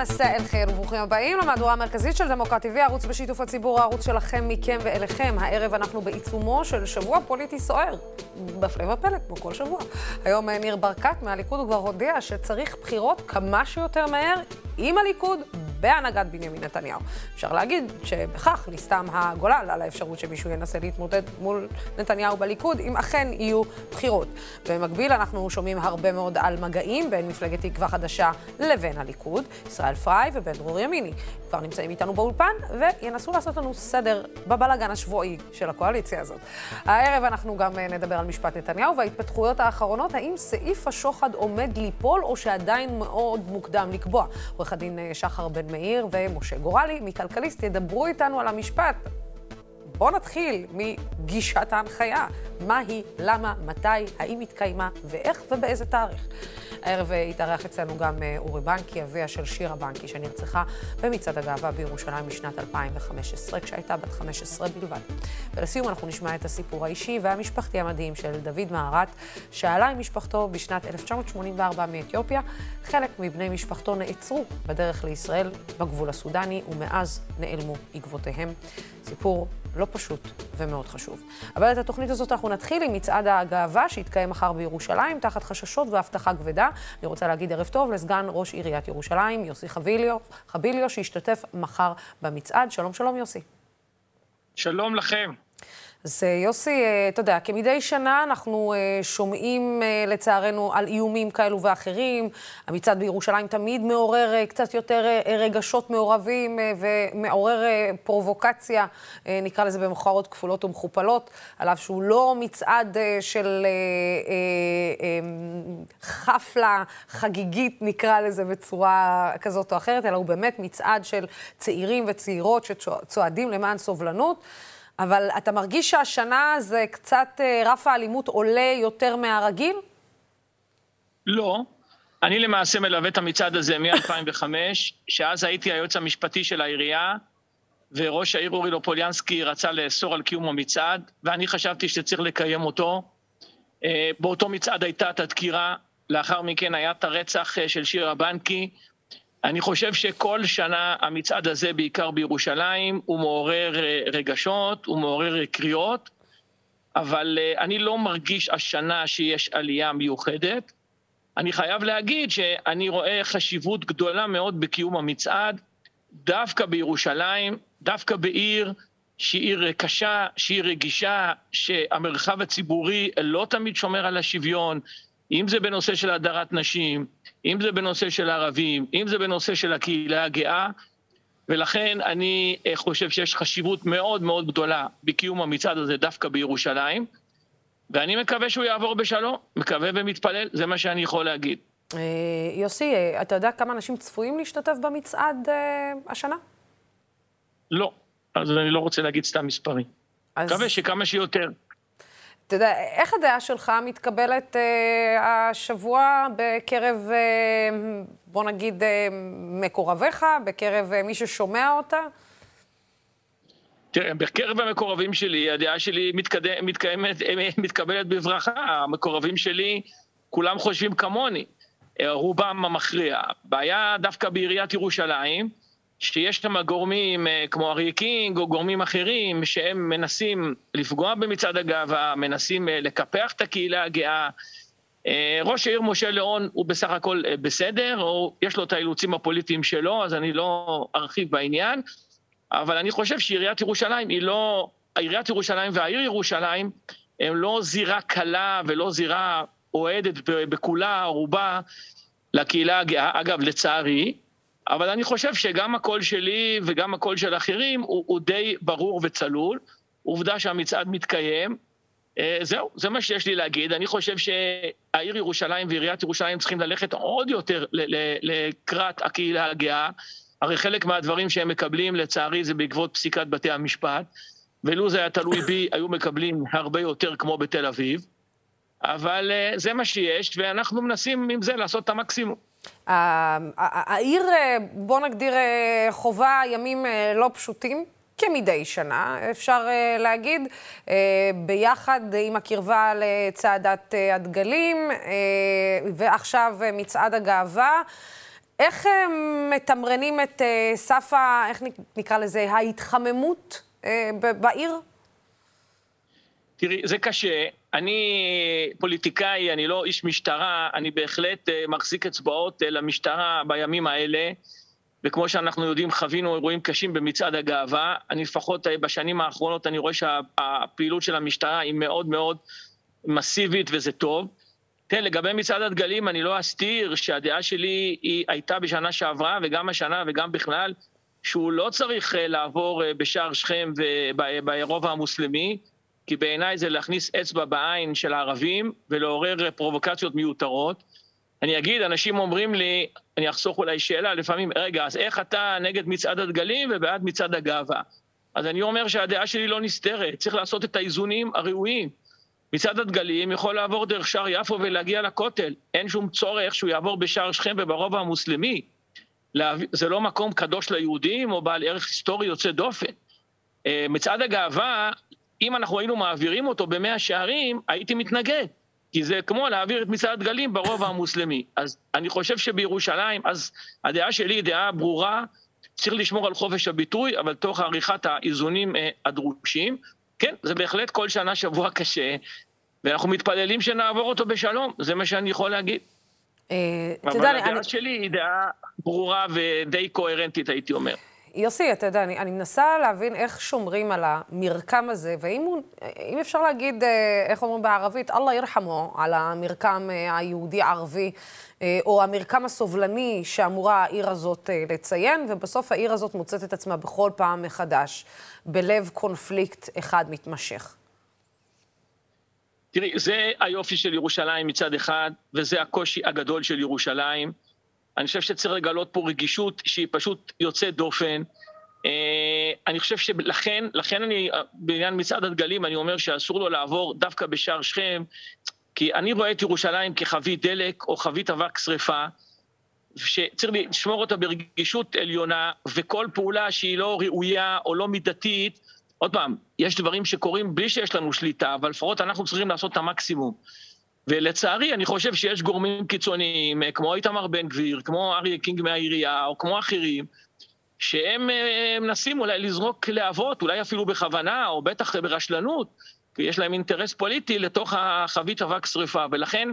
מסע אל חיר וברוכים הבאים למהדורה המרכזית של דמוקרטי TV, ערוץ בשיתוף הציבור, הערוץ שלכם, מכם ואליכם. הערב אנחנו בעיצומו של שבוע פוליטי סוער, בהפלא ופלא, כמו כל שבוע. היום אה, ניר ברקת מהליכוד כבר הודיע שצריך בחירות כמה שיותר מהר עם הליכוד בהנהגת בנימין נתניהו. אפשר להגיד שבכך נסתם הגולל על האפשרות שמישהו ינסה להתמודד מול נתניהו בליכוד, אם אכן יהיו בחירות. במקביל, אנחנו שומעים הרבה מאוד על מגעים בין מפלגת תקווה חדשה לבין הליכוד, ישראל פריי ובן דרור ימיני. כבר נמצאים איתנו באולפן, וינסו לעשות לנו סדר בבלגן השבועי של הקואליציה הזאת. הערב אנחנו גם אה, נדבר על משפט נתניהו וההתפתחויות האחרונות, האם סעיף השוחד עומד ליפול או שעדיין מאוד מוקדם לקבוע. עורך הדין אה, שחר בן מאיר ומשה גורלי מכלכליסט ידברו איתנו על המשפט. בואו נתחיל מגישת ההנחיה. מה היא, למה, מתי, האם התקיימה ואיך ובאיזה תאריך. הערב התארח אצלנו גם אה, אורי בנקי, אביה של שירה בנקי, שנרצחה במצעד הגאווה בירושלים משנת 2015, כשהייתה בת 15 בלבד. ולסיום אנחנו נשמע את הסיפור האישי והמשפחתי המדהים של דוד מהרט, שעלה עם משפחתו בשנת 1984 מאתיופיה. חלק מבני משפחתו נעצרו בדרך לישראל בגבול הסודני, ומאז נעלמו עקבותיהם. סיפור לא פשוט ומאוד חשוב. אבל את התוכנית הזאת אנחנו נתחיל עם מצעד הגאווה שיתקיים מחר בירושלים, תחת חששות והבטחה כבדה. אני רוצה להגיד ערב טוב לסגן ראש עיריית ירושלים, יוסי חביליו, חביליו שישתתף מחר במצעד. שלום, שלום, יוסי. שלום לכם. אז אה, יוסי, אה, אתה יודע, כמדי שנה אנחנו אה, שומעים לצערנו על איומים כאלו ואחרים. המצעד בירושלים תמיד מעורר קצת יותר רגשות מעורבים ומעורר פרובוקציה, נקרא לזה במחאות כפולות ומכופלות, על אף שהוא לא מצעד של חפלה חגיגית, נקרא לזה בצורה כזאת או אחרת, אלא הוא באמת מצעד של צעירים וצעירות שצועדים למען סובלנות. אבל אתה מרגיש שהשנה זה קצת, אה, רף האלימות עולה יותר מהרגיל? לא. אני למעשה מלווה את המצעד הזה מ-2005, שאז הייתי היועץ המשפטי של העירייה, וראש העיר אורי לופוליאנסקי רצה לאסור על קיום המצעד, ואני חשבתי שצריך לקיים אותו. אה, באותו מצעד הייתה את הדקירה, לאחר מכן היה את הרצח אה, של שירה בנקי, אני חושב שכל שנה המצעד הזה, בעיקר בירושלים, הוא מעורר אה, רגשות, הוא מעורר קריאות, אבל אה, אני לא מרגיש השנה שיש עלייה מיוחדת. אני חייב להגיד שאני רואה חשיבות גדולה מאוד בקיום המצעד, דווקא בירושלים, דווקא בעיר שהיא עיר קשה, שהיא רגישה, שהמרחב הציבורי לא תמיד שומר על השוויון, אם זה בנושא של הדרת נשים, אם זה בנושא של ערבים, אם זה בנושא של הקהילה הגאה, ולכן אני אה, חושב שיש חשיבות מאוד מאוד גדולה בקיום המצעד הזה דווקא בירושלים, ואני מקווה שהוא יעבור בשלום, מקווה ומתפלל, זה מה שאני יכול להגיד. אה, יוסי, אה, אתה יודע כמה אנשים צפויים להשתתף במצעד השנה? לא, אז אני לא רוצה להגיד סתם מספרים. אז... מקווה שכמה שיותר. אתה יודע, איך הדעה שלך מתקבלת אה, השבוע בקרב, אה, בוא נגיד, אה, מקורביך, בקרב אה, מי ששומע אותה? תראה, בקרב המקורבים שלי, הדעה שלי מתקד... מתקיימת, אה, מתקבלת בברכה. המקורבים שלי, כולם חושבים כמוני, אה, רובם המכריע. בעיה דווקא בעיריית ירושלים, שיש שם גורמים אה, כמו אריה קינג או גורמים אחרים שהם מנסים לפגוע במצעד הגאווה, מנסים אה, לקפח את הקהילה הגאה. אה, ראש העיר משה ליאון הוא בסך הכל בסדר, או יש לו את האילוצים הפוליטיים שלו, אז אני לא ארחיב בעניין, אבל אני חושב שעיריית ירושלים היא לא, עיריית ירושלים והעיר ירושלים הם לא זירה קלה ולא זירה אוהדת בכולה, רובה, לקהילה הגאה. אגב, לצערי, אבל אני חושב שגם הקול שלי וגם הקול של אחרים הוא, הוא די ברור וצלול. עובדה שהמצעד מתקיים. אה, זהו, זה מה שיש לי להגיד. אני חושב שהעיר ירושלים ועיריית ירושלים צריכים ללכת עוד יותר לקראת הקהילה הגאה. הרי חלק מהדברים שהם מקבלים, לצערי, זה בעקבות פסיקת בתי המשפט. ולו זה היה תלוי בי, היו מקבלים הרבה יותר כמו בתל אביב. אבל אה, זה מה שיש, ואנחנו מנסים עם זה לעשות את המקסימום. העיר, אה, בוא נגדיר, אה, חובה ימים אה, לא פשוטים. כמדי שנה, אפשר להגיד, ביחד עם הקרבה לצעדת הדגלים, ועכשיו מצעד הגאווה. איך מתמרנים את סף ה... איך נקרא לזה? ההתחממות בעיר? תראי, זה קשה. אני פוליטיקאי, אני לא איש משטרה, אני בהחלט מחזיק אצבעות למשטרה בימים האלה. וכמו שאנחנו יודעים, חווינו אירועים קשים במצעד הגאווה. אני לפחות בשנים האחרונות, אני רואה שהפעילות של המשטרה היא מאוד מאוד מסיבית וזה טוב. כן, לגבי מצעד הדגלים, אני לא אסתיר שהדעה שלי היא הייתה בשנה שעברה, וגם השנה וגם בכלל, שהוא לא צריך לעבור בשער שכם וברובע המוסלמי, כי בעיניי זה להכניס אצבע בעין של הערבים ולעורר פרובוקציות מיותרות. אני אגיד, אנשים אומרים לי, אני אחסוך אולי שאלה לפעמים, רגע, אז איך אתה נגד מצעד הדגלים ובעד מצעד הגאווה? אז אני אומר שהדעה שלי לא נסתרת, צריך לעשות את האיזונים הראויים. מצעד הדגלים יכול לעבור דרך שער יפו ולהגיע לכותל, אין שום צורך שהוא יעבור בשער שכם וברובע המוסלמי. זה לא מקום קדוש ליהודים או בעל ערך היסטורי יוצא דופן. מצעד הגאווה, אם אנחנו היינו מעבירים אותו במאה שערים, הייתי מתנגד. כי זה כמו להעביר את מצעד הדגלים ברובע המוסלמי. אז אני חושב שבירושלים, אז הדעה שלי היא דעה ברורה, צריך לשמור על חופש הביטוי, אבל תוך עריכת האיזונים הדרושים. כן, זה בהחלט כל שנה שבוע קשה, ואנחנו מתפללים שנעבור אותו בשלום, זה מה שאני יכול להגיד. אבל הדעה שלי היא דעה ברורה ודי קוהרנטית, הייתי אומר. יוסי, אתה יודע, אני, אני מנסה להבין איך שומרים על המרקם הזה, והאם הוא, אם אפשר להגיד, איך אומרים בערבית, אללה ירחמו, על המרקם היהודי-ערבי, או המרקם הסובלני שאמורה העיר הזאת לציין, ובסוף העיר הזאת מוצאת את עצמה בכל פעם מחדש, בלב קונפליקט אחד מתמשך. תראי, זה היופי של ירושלים מצד אחד, וזה הקושי הגדול של ירושלים. אני חושב שצריך לגלות פה רגישות שהיא פשוט יוצאת דופן. אני חושב שלכן, לכן אני, בעניין מצעד הדגלים, אני אומר שאסור לו לעבור דווקא בשער שכם, כי אני רואה את ירושלים כחבית דלק או חבית אבק שרפה, שצריך לשמור אותה ברגישות עליונה, וכל פעולה שהיא לא ראויה או לא מידתית, עוד פעם, יש דברים שקורים בלי שיש לנו שליטה, אבל לפחות אנחנו צריכים לעשות את המקסימום. ולצערי, אני חושב שיש גורמים קיצוניים, כמו איתמר בן גביר, כמו אריה קינג מהעירייה, או כמו אחרים, שהם מנסים אולי לזרוק להבות, אולי אפילו בכוונה, או בטח ברשלנות, כי יש להם אינטרס פוליטי לתוך החבית אבק שרפה. ולכן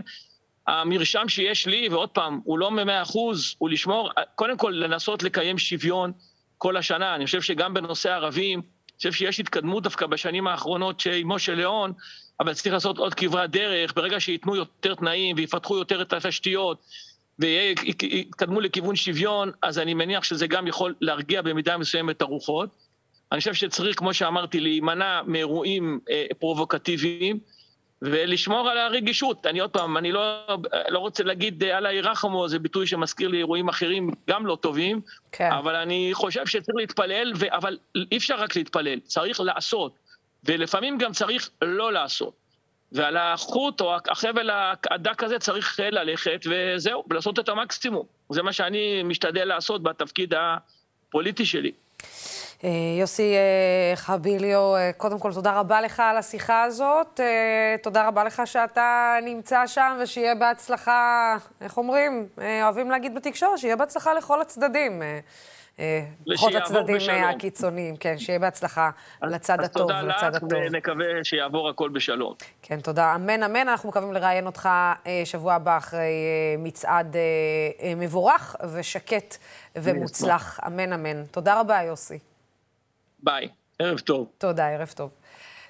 המרשם שיש לי, ועוד פעם, הוא לא במאה אחוז, הוא לשמור, קודם כל לנסות לקיים שוויון כל השנה. אני חושב שגם בנושא הערבים, אני חושב שיש התקדמות דווקא בשנים האחרונות עם משה ליאון, אבל צריך לעשות עוד כברת דרך, ברגע שייתנו יותר תנאים ויפתחו יותר את התשתיות ויתקדמו לכיוון שוויון, אז אני מניח שזה גם יכול להרגיע במידה מסוימת את הרוחות. אני חושב שצריך, כמו שאמרתי, להימנע מאירועים אה, פרובוקטיביים ולשמור על הרגישות. אני עוד פעם, אני לא, לא רוצה להגיד אללה ירחמו, זה ביטוי שמזכיר לי אירועים אחרים גם לא טובים, כן. אבל אני חושב שצריך להתפלל, ו... אבל אי אפשר רק להתפלל, צריך לעשות. ולפעמים גם צריך לא לעשות. ועל החוט או החבל הדק הזה צריך ללכת, וזהו, ולעשות את המקסימום. זה מה שאני משתדל לעשות בתפקיד הפוליטי שלי. יוסי חביליו, קודם כל תודה רבה לך על השיחה הזאת. תודה רבה לך שאתה נמצא שם ושיהיה בהצלחה, איך אומרים? אוהבים להגיד בתקשורת, שיהיה בהצלחה לכל הצדדים. פחות הצדדים הקיצוניים, כן, שיהיה בהצלחה לצד הטוב, לצד הטוב. תודה לך, ונקווה שיעבור הכל בשלום. כן, תודה. אמן, אמן. אנחנו מקווים לראיין אותך שבוע הבא אחרי מצעד מבורך ושקט ומוצלח. אמן, אמן. תודה רבה, יוסי. ביי, ערב טוב. תודה, ערב טוב.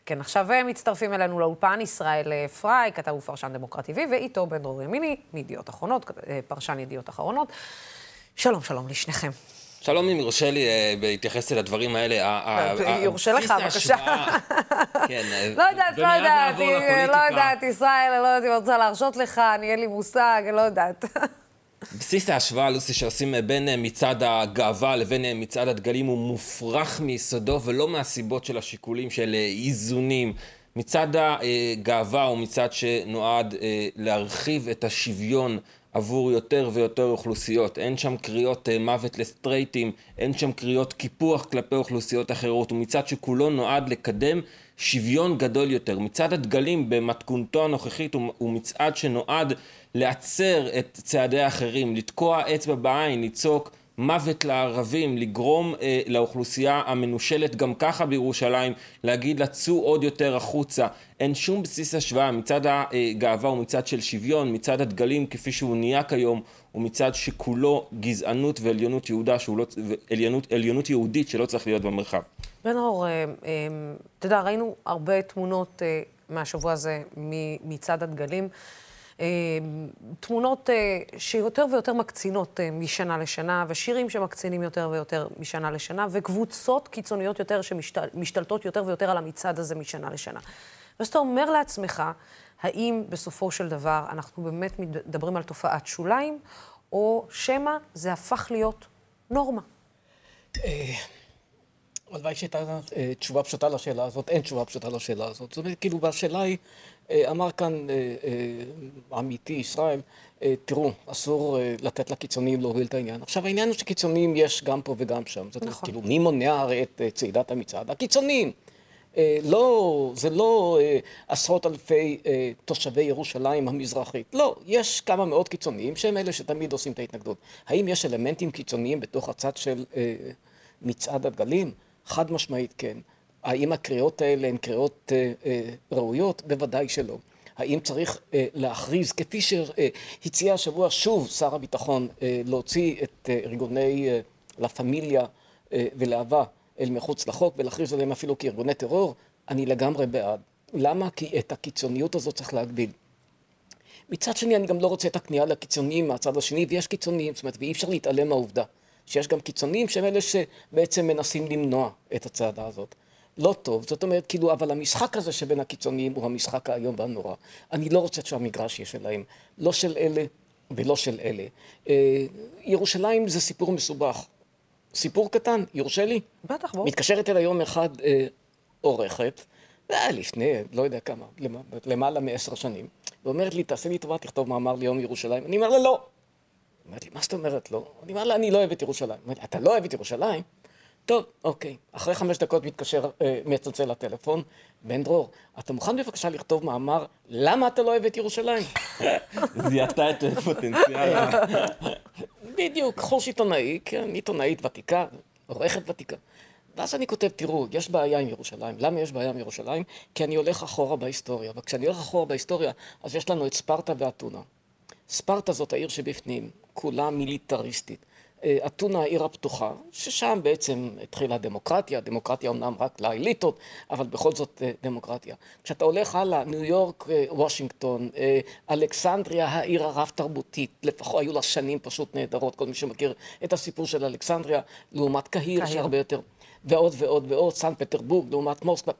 כן, עכשיו מצטרפים אלינו לאולפן ישראל פריי, כתב ופרשן דמוקרט TV, ואיתו בן דרור ימיני, מידיעות אחרונות, פרשן ידיעות אחרונות. שלום, שלום לשניכם. שלום, אם יורשה לי בהתייחס אל הדברים האלה. יורשה לך, בבקשה. לא יודעת, לא יודעת, לא יודעת, ישראל, אני לא יודעת אם רוצה להרשות לך, אני אין לי מושג, אני לא יודעת. בסיס ההשוואה, לוסי, שעושים בין מצעד הגאווה לבין מצעד הדגלים הוא מופרך מיסודו, ולא מהסיבות של השיקולים של איזונים. מצעד הגאווה הוא מצעד שנועד להרחיב את השוויון עבור יותר ויותר אוכלוסיות. אין שם קריאות מוות לסטרייטים, אין שם קריאות קיפוח כלפי אוכלוסיות אחרות. הוא מצעד שכולו נועד לקדם שוויון גדול יותר. מצעד הדגלים במתכונתו הנוכחית הוא מצעד שנועד להצר את צעדי האחרים, לתקוע אצבע בעין, לצעוק מוות לערבים, לגרום אה, לאוכלוסייה המנושלת גם ככה בירושלים, להגיד לה צאו עוד יותר החוצה. אין שום בסיס השוואה, מצד הגאווה הוא מצד של שוויון, מצד הדגלים כפי שהוא נהיה כיום, הוא מצד שכולו גזענות ועליונות יהודה, לא, עליונות, עליונות יהודית שלא צריך להיות במרחב. בן אור, אה, אה, אתה יודע, ראינו הרבה תמונות אה, מהשבוע הזה מצד הדגלים. אה, תמונות אה, שיותר ויותר מקצינות אה, משנה לשנה, ושירים שמקצינים יותר ויותר משנה לשנה, וקבוצות קיצוניות יותר שמשתלטות יותר ויותר על המצעד הזה משנה לשנה. ואז אתה אומר לעצמך, האם בסופו של דבר אנחנו באמת מדברים על תופעת שוליים, או שמא זה הפך להיות נורמה? הלוואי שהייתה תשובה פשוטה לשאלה הזאת, אין תשובה פשוטה לשאלה הזאת. זאת אומרת, כאילו, והשאלה היא... אה, אמר כאן אה, אה, עמיתי ישראל, תראו, אסור לתת לקיצוניים להוביל את העניין. עכשיו העניין הוא שקיצוניים יש גם פה וגם שם. זאת אומרת, נכון. כאילו, מי מונע הרי את צעידת המצעד? הקיצוניים. לא, זה לא עשרות אלפי תושבי ירושלים המזרחית. לא, יש כמה מאות קיצוניים שהם אלה שתמיד עושים את ההתנגדות. האם יש אלמנטים קיצוניים בתוך הצד של מצעד הדגלים? חד משמעית כן. האם הקריאות האלה הן קריאות אה, אה, ראויות? בוודאי שלא. האם צריך אה, להכריז, כפי שהציע השבוע שוב שר הביטחון, להוציא את ארגוני לה פמיליה ולהבה אל מחוץ לחוק ולהכריז עליהם אפילו כארגוני טרור? אני לגמרי בעד. למה? כי את הקיצוניות הזאת צריך להגביל. מצד שני, אני גם לא רוצה את הכניעה לקיצוניים מהצד השני, ויש קיצוניים, זאת אומרת, ואי אפשר להתעלם מהעובדה שיש גם קיצוניים שהם אלה שבעצם מנסים למנוע את הצעדה הזאת. לא טוב. זאת אומרת, כאילו, אבל המשחק הזה שבין הקיצוניים הוא המשחק האיום והנורא. אני לא רוצה שהמגרש יהיה שלהם. לא של אלה ולא של אלה. אה, ירושלים זה סיפור מסובך. סיפור קטן, יורשה לי? בטח, בוא. מתקשרת אל היום אחד אה, עורכת, היה לפני, לא יודע כמה, למעלה מעשר שנים, ואומרת לי, תעשה לי טובה, תכתוב מאמר ליום ירושלים. אני אומר לה, לא. אומרת לי, מה זאת אומרת לא? אני אומר לה, אני לא אוהב את ירושלים. אומרת אתה לא אוהב את ירושלים? טוב, אוקיי. אחרי חמש דקות מתקשר, אה, מצלצל לטלפון, בן דרור, אתה מוכן בבקשה לכתוב מאמר למה אתה לא אוהב את ירושלים? זיהתה את הפוטנציאל. בדיוק, חורש עיתונאי, כן, עיתונאית ותיקה, עורכת ותיקה. ואז אני כותב, תראו, יש בעיה עם ירושלים. למה יש בעיה עם ירושלים? כי אני הולך אחורה בהיסטוריה. וכשאני הולך אחורה בהיסטוריה, אז יש לנו את ספרטה ואתונה. ספרטה זאת העיר שבפנים, כולה מיליטריסטית. אה, אתונה העיר הפתוחה, ששם בעצם התחילה הדמוקרטיה, דמוקרטיה אמנם רק לאליטות, אבל בכל זאת אה, דמוקרטיה. כשאתה הולך הלאה, ניו יורק, אה, וושינגטון, אלכסנדריה, העיר הרב-תרבותית, לפחות היו לה שנים פשוט נהדרות, כל מי שמכיר את הסיפור של אלכסנדריה, לעומת קהיר, שהרבה יותר, ועוד ועוד ועוד, סן פטרבורג, לעומת מוסקבה.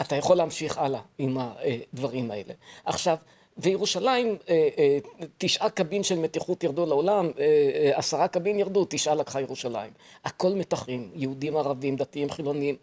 אתה יכול להמשיך הלאה עם הדברים האלה. עכשיו, וירושלים, אה, אה, תשעה קבין של מתיחות ירדו לעולם, אה, עשרה קבין ירדו, תשעה לקחה ירושלים. הכל מתחים, יהודים, ערבים, דתיים, חילונים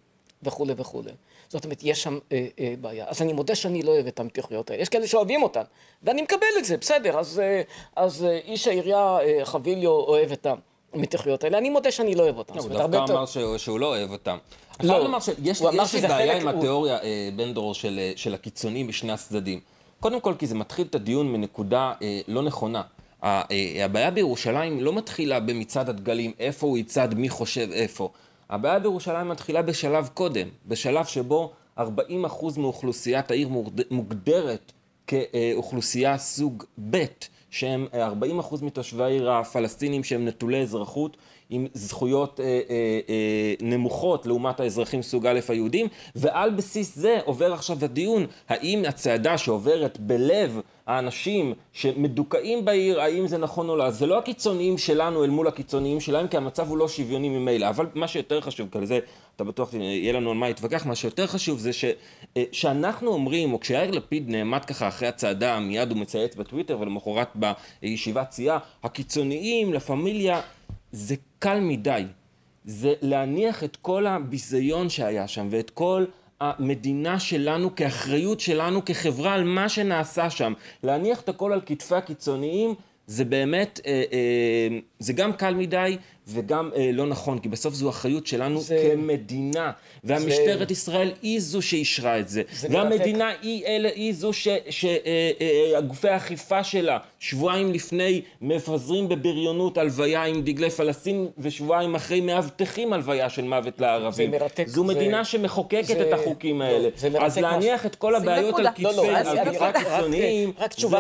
וכולי וכולי. זאת אומרת, יש שם אה, אה, בעיה. אז אני מודה שאני לא אוהב את המתיחויות האלה. יש כאלה שאוהבים אותן, ואני מקבל את זה, בסדר. אז, אה, אז אה, איש העירייה אה, חביליו אוהב את המתיחויות האלה. אני מודה שאני לא אוהב אותן. לא, הוא דווקא אמר יותר... שהוא, שהוא לא אוהב אותן. לא, הוא אמר שיש לי בעיה עם התיאוריה, אה, בן דור, של, של הקיצונים בשני הצדדים. קודם כל כי זה מתחיל את הדיון מנקודה אה, לא נכונה. אה, הבעיה בירושלים לא מתחילה במצעד הדגלים, איפה הוא יצעד, מי חושב איפה. הבעיה בירושלים מתחילה בשלב קודם, בשלב שבו 40% מאוכלוסיית העיר מוגדרת כאוכלוסייה סוג ב', שהם 40% מתושבי העיר הפלסטינים שהם נטולי אזרחות, עם זכויות אה, אה, אה, נמוכות לעומת האזרחים סוג א' היהודים, ועל בסיס זה עובר עכשיו הדיון, האם הצעדה שעוברת בלב האנשים שמדוכאים בעיר, האם זה נכון או לא. זה לא הקיצוניים שלנו אל מול הקיצוניים שלהם, כי המצב הוא לא שוויוני ממילא. אבל מה שיותר חשוב, כי על זה אתה בטוח יהיה לנו על מה להתווכח, מה שיותר חשוב זה ש, אה, שאנחנו אומרים, או כשיאיר לפיד נעמד ככה אחרי הצעדה, מיד הוא מצייץ בטוויטר ולמחרת בישיבת סיעה, הקיצוניים, לה פמיליה, זה קל מדי. זה להניח את כל הביזיון שהיה שם ואת כל המדינה שלנו כאחריות שלנו כחברה על מה שנעשה שם. להניח את הכל על כתפי הקיצוניים זה באמת, אה, אה, זה גם קל מדי וגם אה, לא נכון, כי בסוף זו אחריות שלנו זה... כמדינה, והמשטרת זה... ישראל היא זו שאישרה את זה, זה והמדינה מרתק. היא, אלה, היא זו שגופי אה, אה, האכיפה שלה שבועיים לפני מפזרים בבריונות הלוויה עם דגלי פלסטין, ושבועיים אחרי מאבטחים הלוויה של מוות לערבים. זה מרתק. זו זה... מדינה שמחוקקת זה... את החוקים האלה. לא, אז להניח את כל הבעיות על כתפי, לא, לא, על כתפי קיצוניים,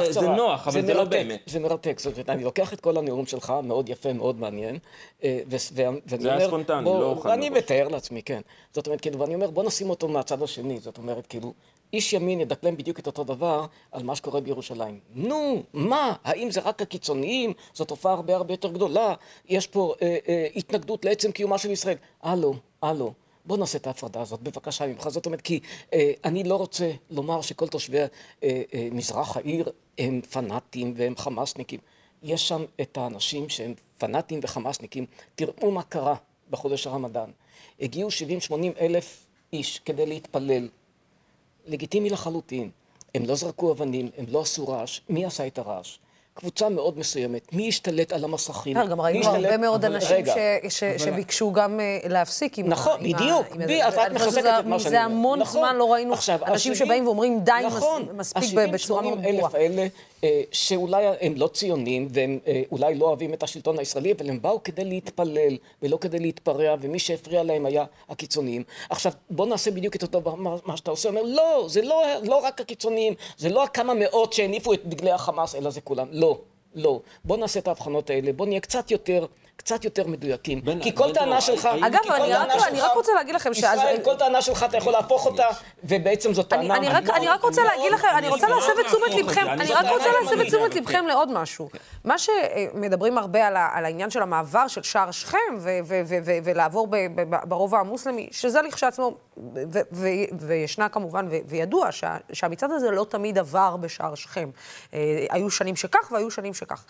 זה נוח, אבל זה לא באמת. זה מרתק, זאת אומרת, אני לוקח את כל הנאום שלך, מאוד יפה, מאוד מעניין, אה, זה היה ספונטני, לא אוכל אני מתאר לעצמי, כן. זאת אומרת, כאילו, ואני אומר, בוא נשים אותו מהצד השני, זאת אומרת, כאילו, איש ימין ידקלם בדיוק את אותו דבר על מה שקורה בירושלים. נו, מה? האם זה רק הקיצוניים? זו תופעה הרבה הרבה יותר גדולה. יש פה אה, אה, התנגדות לעצם קיומה של ישראל. הלו, הלו. בוא נעשה את ההפרדה הזאת, בבקשה ממך. זאת אומרת, כי אה, אני לא רוצה לומר שכל תושבי אה, אה, מזרח העיר הם פנאטים והם חמאסניקים. יש שם את האנשים שהם פנאטים וחמאסניקים. תראו מה קרה בחודש הרמדאן. הגיעו 70-80 אלף איש כדי להתפלל. לגיטימי לחלוטין. הם לא זרקו אבנים, הם לא עשו רעש. מי עשה את הרעש? קבוצה מאוד מסוימת, מי השתלט על המסכים? כן, גם ראינו הרבה מאוד אנשים שביקשו גם אה, להפסיק עם... נכון, בדיוק, את מחזקת את מה שאני אומר. זה המון נכון. זמן לא ראינו אנשים שבאים ואומרים די, נכון. מספיק בצורה מאוד ברורה. אלף האלה אה, שאולי הם לא ציונים והם אה, אולי לא אוהבים את השלטון הישראלי, אבל הם באו כדי להתפלל ולא כדי להתפרע, ומי שהפריע להם היה הקיצוניים. עכשיו, בוא נעשה בדיוק את אותו מה שאתה עושה. אומר, לא, זה לא, לא רק הקיצוניים, זה לא הכמה מאות שהניפו את דגלי החמאס, אלא זה כולם. לא, לא. בוא נעשה את ההבחנות האלה, בוא נהיה קצת יותר... קצת יותר מדויקים. בין, כי כל טענה שלך... אגב, אני רק, שלך, אני רק רוצה להגיד לכם שאז... ישראל, כל טענה שלך אתה יכול להפוך אותה, ובעצם זאת טענה... אני, אני, רק, אני רק רוצה להגיד לכם, אני רוצה להסב את תשומת לבכם, אני רק רוצה להסב את תשומת לבכם לעוד משהו. מה שמדברים הרבה על העניין של המעבר של שער שכם, ולעבור ברובע המוסלמי, שזה לכשעצמו, וישנה כמובן, וידוע שהמצעד הזה לא תמיד עבר בשער שכם. אה, היו שנים שכך והיו שנים שכך.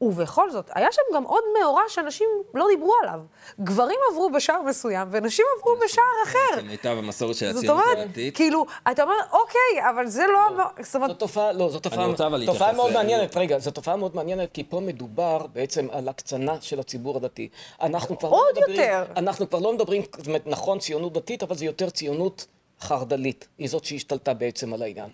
ובכל זאת, היה שם גם עוד מאורע שאנשים לא דיברו עליו. גברים עברו בשער מסוים, ונשים עברו בשער אחר. כמיטב המסורת של הציונות הדתית. זאת אומרת, כאילו, אתה אומר, אוקיי, אבל זה לא... זאת אומרת... זו תופעה, לא, זו תופעה, תופעה מאוד מעניינת, רגע, זו תופעה מאוד מעניינת, כי פה מדובר בעצם על הקצנה של הציבור הדתי. אנחנו כבר לא מדברים... עוד יותר. אנחנו כבר לא מדברים, זאת אומרת, נכון, ציונות דתית, אבל זה יותר ציונות חרד"לית. היא זאת שהשתלטה בעצם על העניין.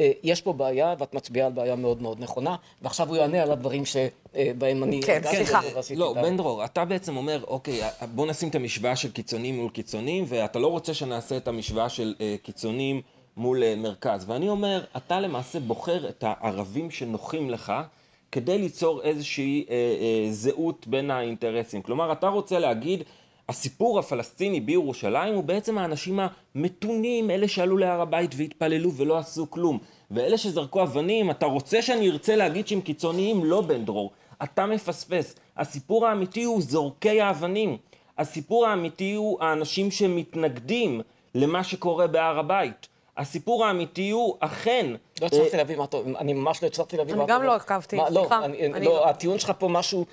אה, יש פה בעיה, ואת מצביעה על בעיה מאוד מאוד נכונה, ועכשיו הוא יענה על הדברים שבהם אני... כן, סליחה. לא, בן דרור, אתה בעצם אומר, אוקיי, בוא נשים את המשוואה של קיצונים מול קיצונים, ואתה לא רוצה שנעשה את המשוואה של אה, קיצונים מול אה, מרכז. ואני אומר, אתה למעשה בוחר את הערבים שנוחים לך, כדי ליצור איזושהי אה, אה, זהות בין האינטרסים. כלומר, אתה רוצה להגיד... הסיפור הפלסטיני בירושלים הוא בעצם האנשים המתונים, אלה שעלו להר הבית והתפללו ולא עשו כלום. ואלה שזרקו אבנים, אתה רוצה שאני ארצה להגיד שהם קיצוניים? לא, בן דרור. אתה מפספס. הסיפור האמיתי הוא זורקי האבנים. הסיפור האמיתי הוא האנשים שמתנגדים למה שקורה בהר הבית. הסיפור האמיתי הוא אכן... לא הצלחתי להבין מה אתה... אני ממש לא הצלחתי להבין מה אתה... אני גם לא עקבתי, לא, סליחה. לא, הטיעון שלך פה משהו...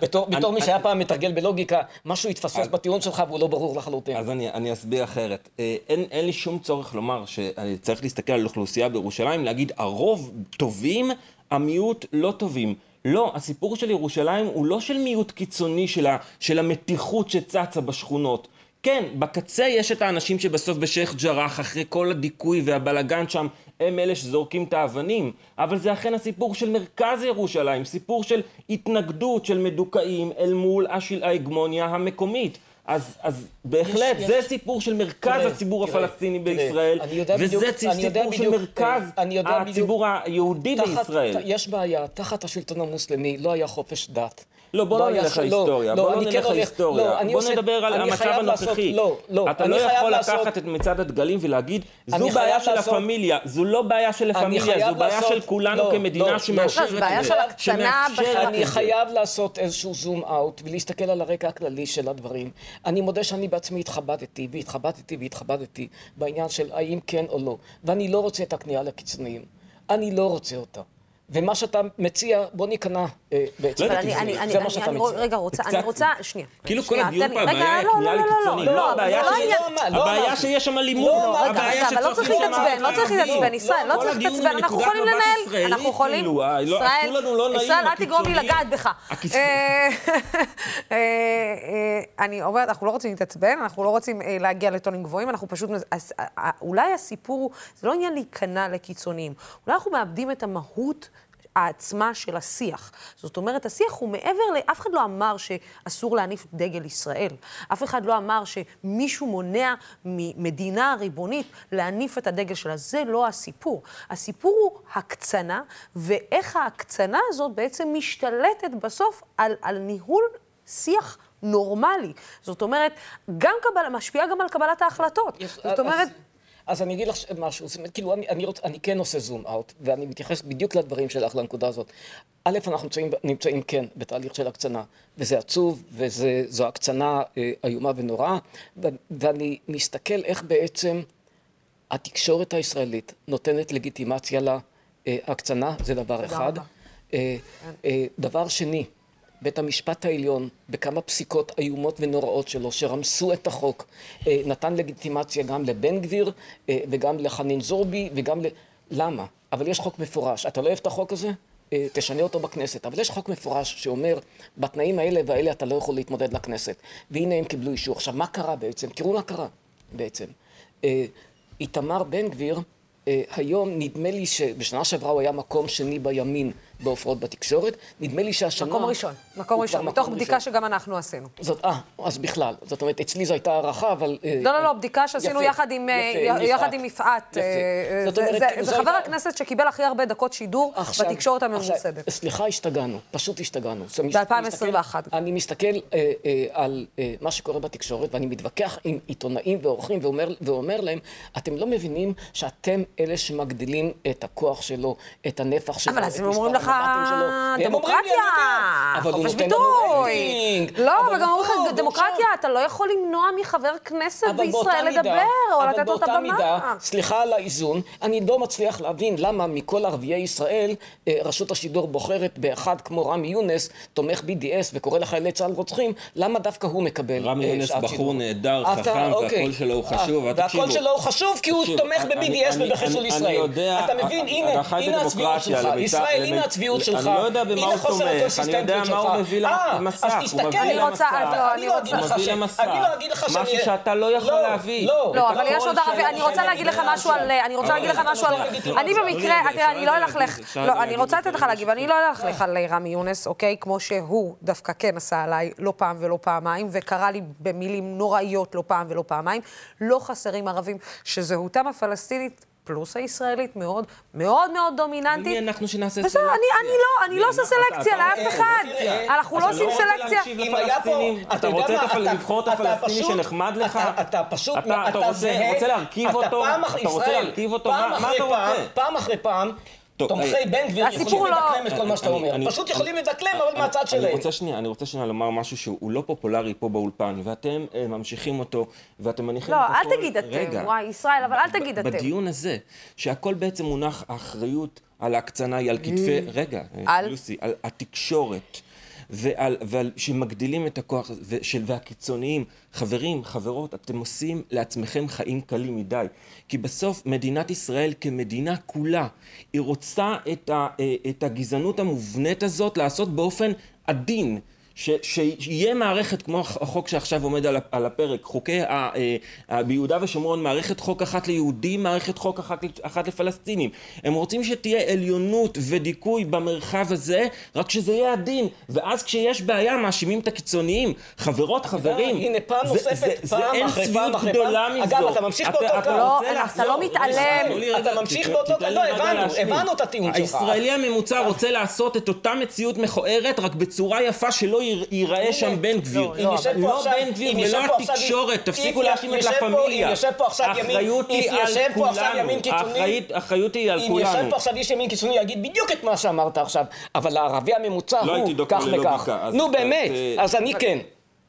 בתור מי שהיה פעם מתרגל בלוגיקה, משהו התפספס בטיעון שלך והוא לא ברור לחלוטין. אז אני אסביר אחרת. אה, אין לי שום צורך לומר שצריך להסתכל על אוכלוסייה בירושלים, להגיד הרוב טובים, המיעוט לא טובים. לא, הסיפור של ירושלים הוא לא של מיעוט קיצוני של המתיחות שצצה בשכונות. כן, בקצה יש את האנשים שבסוף בשייח' ג'ראח, אחרי כל הדיכוי והבלגן שם, הם אלה שזורקים את האבנים. אבל זה אכן הסיפור של מרכז ירושלים, סיפור של התנגדות של מדוכאים אל מול ההגמוניה המקומית. אז, אז בהחלט, יש, זה יש... סיפור של מרכז תראה, הציבור תראה, הפלסטיני תראה, בישראל, וזה בדיוק, סיפור של מרכז הציבור בדיוק, היהודי תחת, בישראל. יש בעיה, תחת השלטון המוסלמי לא היה חופש דת. לא, בוא לא נלך להיסטוריה. לא, בוא לא נלך להיסטוריה. בוא נדבר על המצב הנוכחי. לא, לא. אתה לא יכול לקחת את מצעד הדגלים ולהגיד, זו בעיה של הפמיליה. זו לא בעיה של הפמיליה, זו בעיה של כולנו כמדינה שמאשרת. של הקצנה אני חייב לעשות איזשהו זום אאוט ולהסתכל על הרקע הכללי של הדברים. אני מודה שאני בעצמי התחבטתי והתחבטתי והתחבטתי בעניין של האם כן או לא. ואני לא רוצה את הכניעה לקיצוניים. אני לא רוצה אותה. ומה שאתה מציע, בוא ניכנע אה, בעצם. לא יודעת, אני, זה- אני, זה אני, מה שאתה אני, מציע. רגע, רוצה, אני רוצה, שנייה. כאילו כל הדיון פה, הבעיה היא לא, כניעה לא, לא, לא, לקיצונים. לא, לא, הבעיה לא שיש- לא הבעיה. שיש שם אלימות. לא, רגע, הבעיה רגע, אבל לא צריך שצורכים שם להתעצבן, לא צריך. להתעצבן, ישראל, לא צריך להתעצבן, אנחנו יכולים לנהל, אנחנו יכולים, ישראל, לא ישראל, אל תגרום לי. לגעת בך. אה, אה, אה, אני אומרת, אנחנו לא רוצים להתעצבן, אנחנו לא רוצים להגיע לטונים גבוהים, אנחנו פשוט, אולי הסיפור הוא, זה לא עניין להיכנע לקיצוניים, אולי אנחנו מאבדים את המהות. העצמה של השיח. זאת אומרת, השיח הוא מעבר ל... אף אחד לא אמר שאסור להניף דגל ישראל. אף אחד לא אמר שמישהו מונע ממדינה ריבונית להניף את הדגל שלה. זה לא הסיפור. הסיפור הוא הקצנה, ואיך ההקצנה הזאת בעצם משתלטת בסוף על, על ניהול שיח נורמלי. זאת אומרת, גם קבל... משפיעה גם על קבלת ההחלטות. יש- זאת אומרת... אז אני אגיד לך משהו, זאת אומרת, כאילו, אני, אני, רוצ, אני כן עושה זום אאוט, ואני מתייחס בדיוק לדברים שלך, לנקודה הזאת. א', אנחנו נמצאים, נמצאים כן בתהליך של הקצנה, וזה עצוב, וזו הקצנה אה, איומה ונוראה, ו, ואני מסתכל איך בעצם התקשורת הישראלית נותנת לגיטימציה להקצנה, זה דבר אחד. אה, אה, דבר שני, בית המשפט העליון, בכמה פסיקות איומות ונוראות שלו, שרמסו את החוק, אה, נתן לגיטימציה גם לבן גביר אה, וגם לחנין זורבי וגם ל... למה? אבל יש חוק מפורש. אתה לא אוהב את החוק הזה? אה, תשנה אותו בכנסת. אבל יש חוק מפורש שאומר, בתנאים האלה והאלה אתה לא יכול להתמודד לכנסת. והנה הם קיבלו אישור. עכשיו, מה קרה בעצם? תראו מה קרה בעצם. איתמר בן גביר, היום נדמה לי שבשנה שעברה הוא היה מקום שני בימין בהופעות בתקשורת. נדמה לי שהשנה... מקום ראשון, מקום ראשון, מתוך מקום בדיקה ראשון. שגם אנחנו עשינו. זאת, אה, אז בכלל. זאת אומרת, אצלי זו הייתה הערכה, אבל... אה, לא, לא, לא, בדיקה שעשינו יפה, יחד עם, אה, יפה, יחד עם יפעת. יפה. אה, זאת זה- אומרת, זה- כאילו, זה זו חבר הייתה- הכנסת שקיבל הכי הרבה דקות שידור עכשיו- בתקשורת הממוסדת. סליחה, השתגענו, פשוט השתגענו. זאת אומרת, ב-2021. מסתכל- אני מסתכל אה, אה, על אה, מה שקורה בתקשורת, ואני מתווכח עם עיתונאים ועורכים ואומר, ואומר להם, אתם לא מבינים שאתם אלה שמגדילים את הכוח שלו, את הנפח שלו, אבל אז הם אומרים לך, לי, דמוקרטיה, חופש ביטוי. לא, אבל גם אומרים לך, דמוקרטיה. אתה לא יכול למנוע מחבר כנסת בישראל לדבר, או לתת לו את באותה מידה, הבמה. סליחה על האיזון, אני לא מצליח להבין למה מכל ערביי ישראל, אה, רשות השידור בוחרת באחד כמו רמי יונס, תומך BDS וקורא לחיילי צה"ל רוצחים, למה דווקא הוא מקבל רמי אה, יונס שעת בחור שידור? נהדר, אתה- חכם, אוקיי. והקול שלו הוא אה, חשוב, והקול. שלו הוא חשוב כי הוא תומך ב-BDS ובחיסול ישראל. אתה מבין, הנה, הצביעות שלך. ישראל, הנה למיטב- הצביעות אני שלך. לא יודע במה הוא תומך, אני יודע מה הוא. מביא אה, למסך, אז תסתכל. אני רוצה- למסך. לא, אני לא אגיד לך ש-. אני לא אגיד לך שאני... משהו שאתה לא יכול לא, להביא. לא. לא, אבל יש עוד ערבי, אני רוצה להגיד לך משהו על... אני רוצה להגיד לך משהו על... אני במקרה, תראה, אני לא אלכלך, לא, אני רוצה לתת לך להגיב, אני לא אלכלך על רמי יונס, אוקיי? כמו שהוא דווקא כן עשה עליי לא פעם ולא פעמיים, וקרא לי במילים נוראיות לא פעם ולא פעמיים. לא חסרים ערבים שזהותם הפלסטינית... פלוס הישראלית מאוד, מאוד מאוד דומיננטית. מי אנחנו שנעשה בסדר, סלקציה? אני, אני לא, אני לא? עושה אתה- סלקציה אתה- לאף אחד. אנחנו אתה לא עושים סלקציה. אם היה פה? אתה רוצה לבחור את אתה הפלסטיני שנחמד לך? אתה- אתה פשוט, אתה- אתה אתה רוצה- זהה, להרכיב אתה אותו? אתה רוצה להרכיב אותו? פעם מה- אתה פעם, רוצה? פעם אחרי פעם, תומכי אה, בן גביר יכולים לא- לדקלם את כל מה שאתה אני- אומר. אני- פשוט יכולים לדקלם, אבל מהצד אני שלהם. רוצה שנייה, אני רוצה שנייה לומר משהו שהוא לא פופולרי פה באולפן, ואתם אה, ממשיכים אותו, ואתם מניחים לא, את הכל... אל תגיד אתם, רגע, וואי, ישראל, אבל אל תגיד אתם. בדיון הזה, שהכל בעצם מונח, האחריות על ההקצנה היא על כתפי, רגע, אה, על? לוסי, על התקשורת. ועל, ועל שמגדילים את הכוח ושל, והקיצוניים. חברים, חברות, אתם עושים לעצמכם חיים קלים מדי. כי בסוף מדינת ישראל כמדינה כולה, היא רוצה את, ה, אה, את הגזענות המובנית הזאת לעשות באופן עדין. ש, שיהיה מערכת כמו החוק שעכשיו עומד על, ה- על הפרק, חוקי ה, אה, ה, ביהודה ושומרון, מערכת חוק אחת ליהודים, מערכת חוק אחת, אחת לפלסטינים. הם רוצים שתהיה עליונות ודיכוי במרחב הזה, רק שזה יהיה עדין. ואז כשיש בעיה, מאשימים את הקיצוניים. חברות, חברים, הנה, פעם זה- נוספת, זה- זה פעם אחרי פעם אחרי גדולה פעם. מזו. אגב, אתה ממשיך באותו קו. לא, רוצה אתה לחזור- לא מתעלם. אתה ממשיך באותו קו. לא, הבנו. הבנו את הטיעון שלך. הישראלי הממוצע רוצה לעשות את אותה מציאות מכוערת, רק בצורה יפה שלא ייראה שם בן גביר. לא, לא, אם יושב פה לא עכשיו- בן גביר ולא התקשורת, תפסיקו להאשים את לה פמיליה. אם יושב פה עכשיו ימין, האחריות היא על כולנו. קיצוני, האחריות- היא על אם יושב כולנו. פה עכשיו איש ימין קיצוני, יגיד בדיוק את מה שאמרת עכשיו, אבל הערבי הממוצע לא הוא כך וכך. נו באמת, אז אני כן.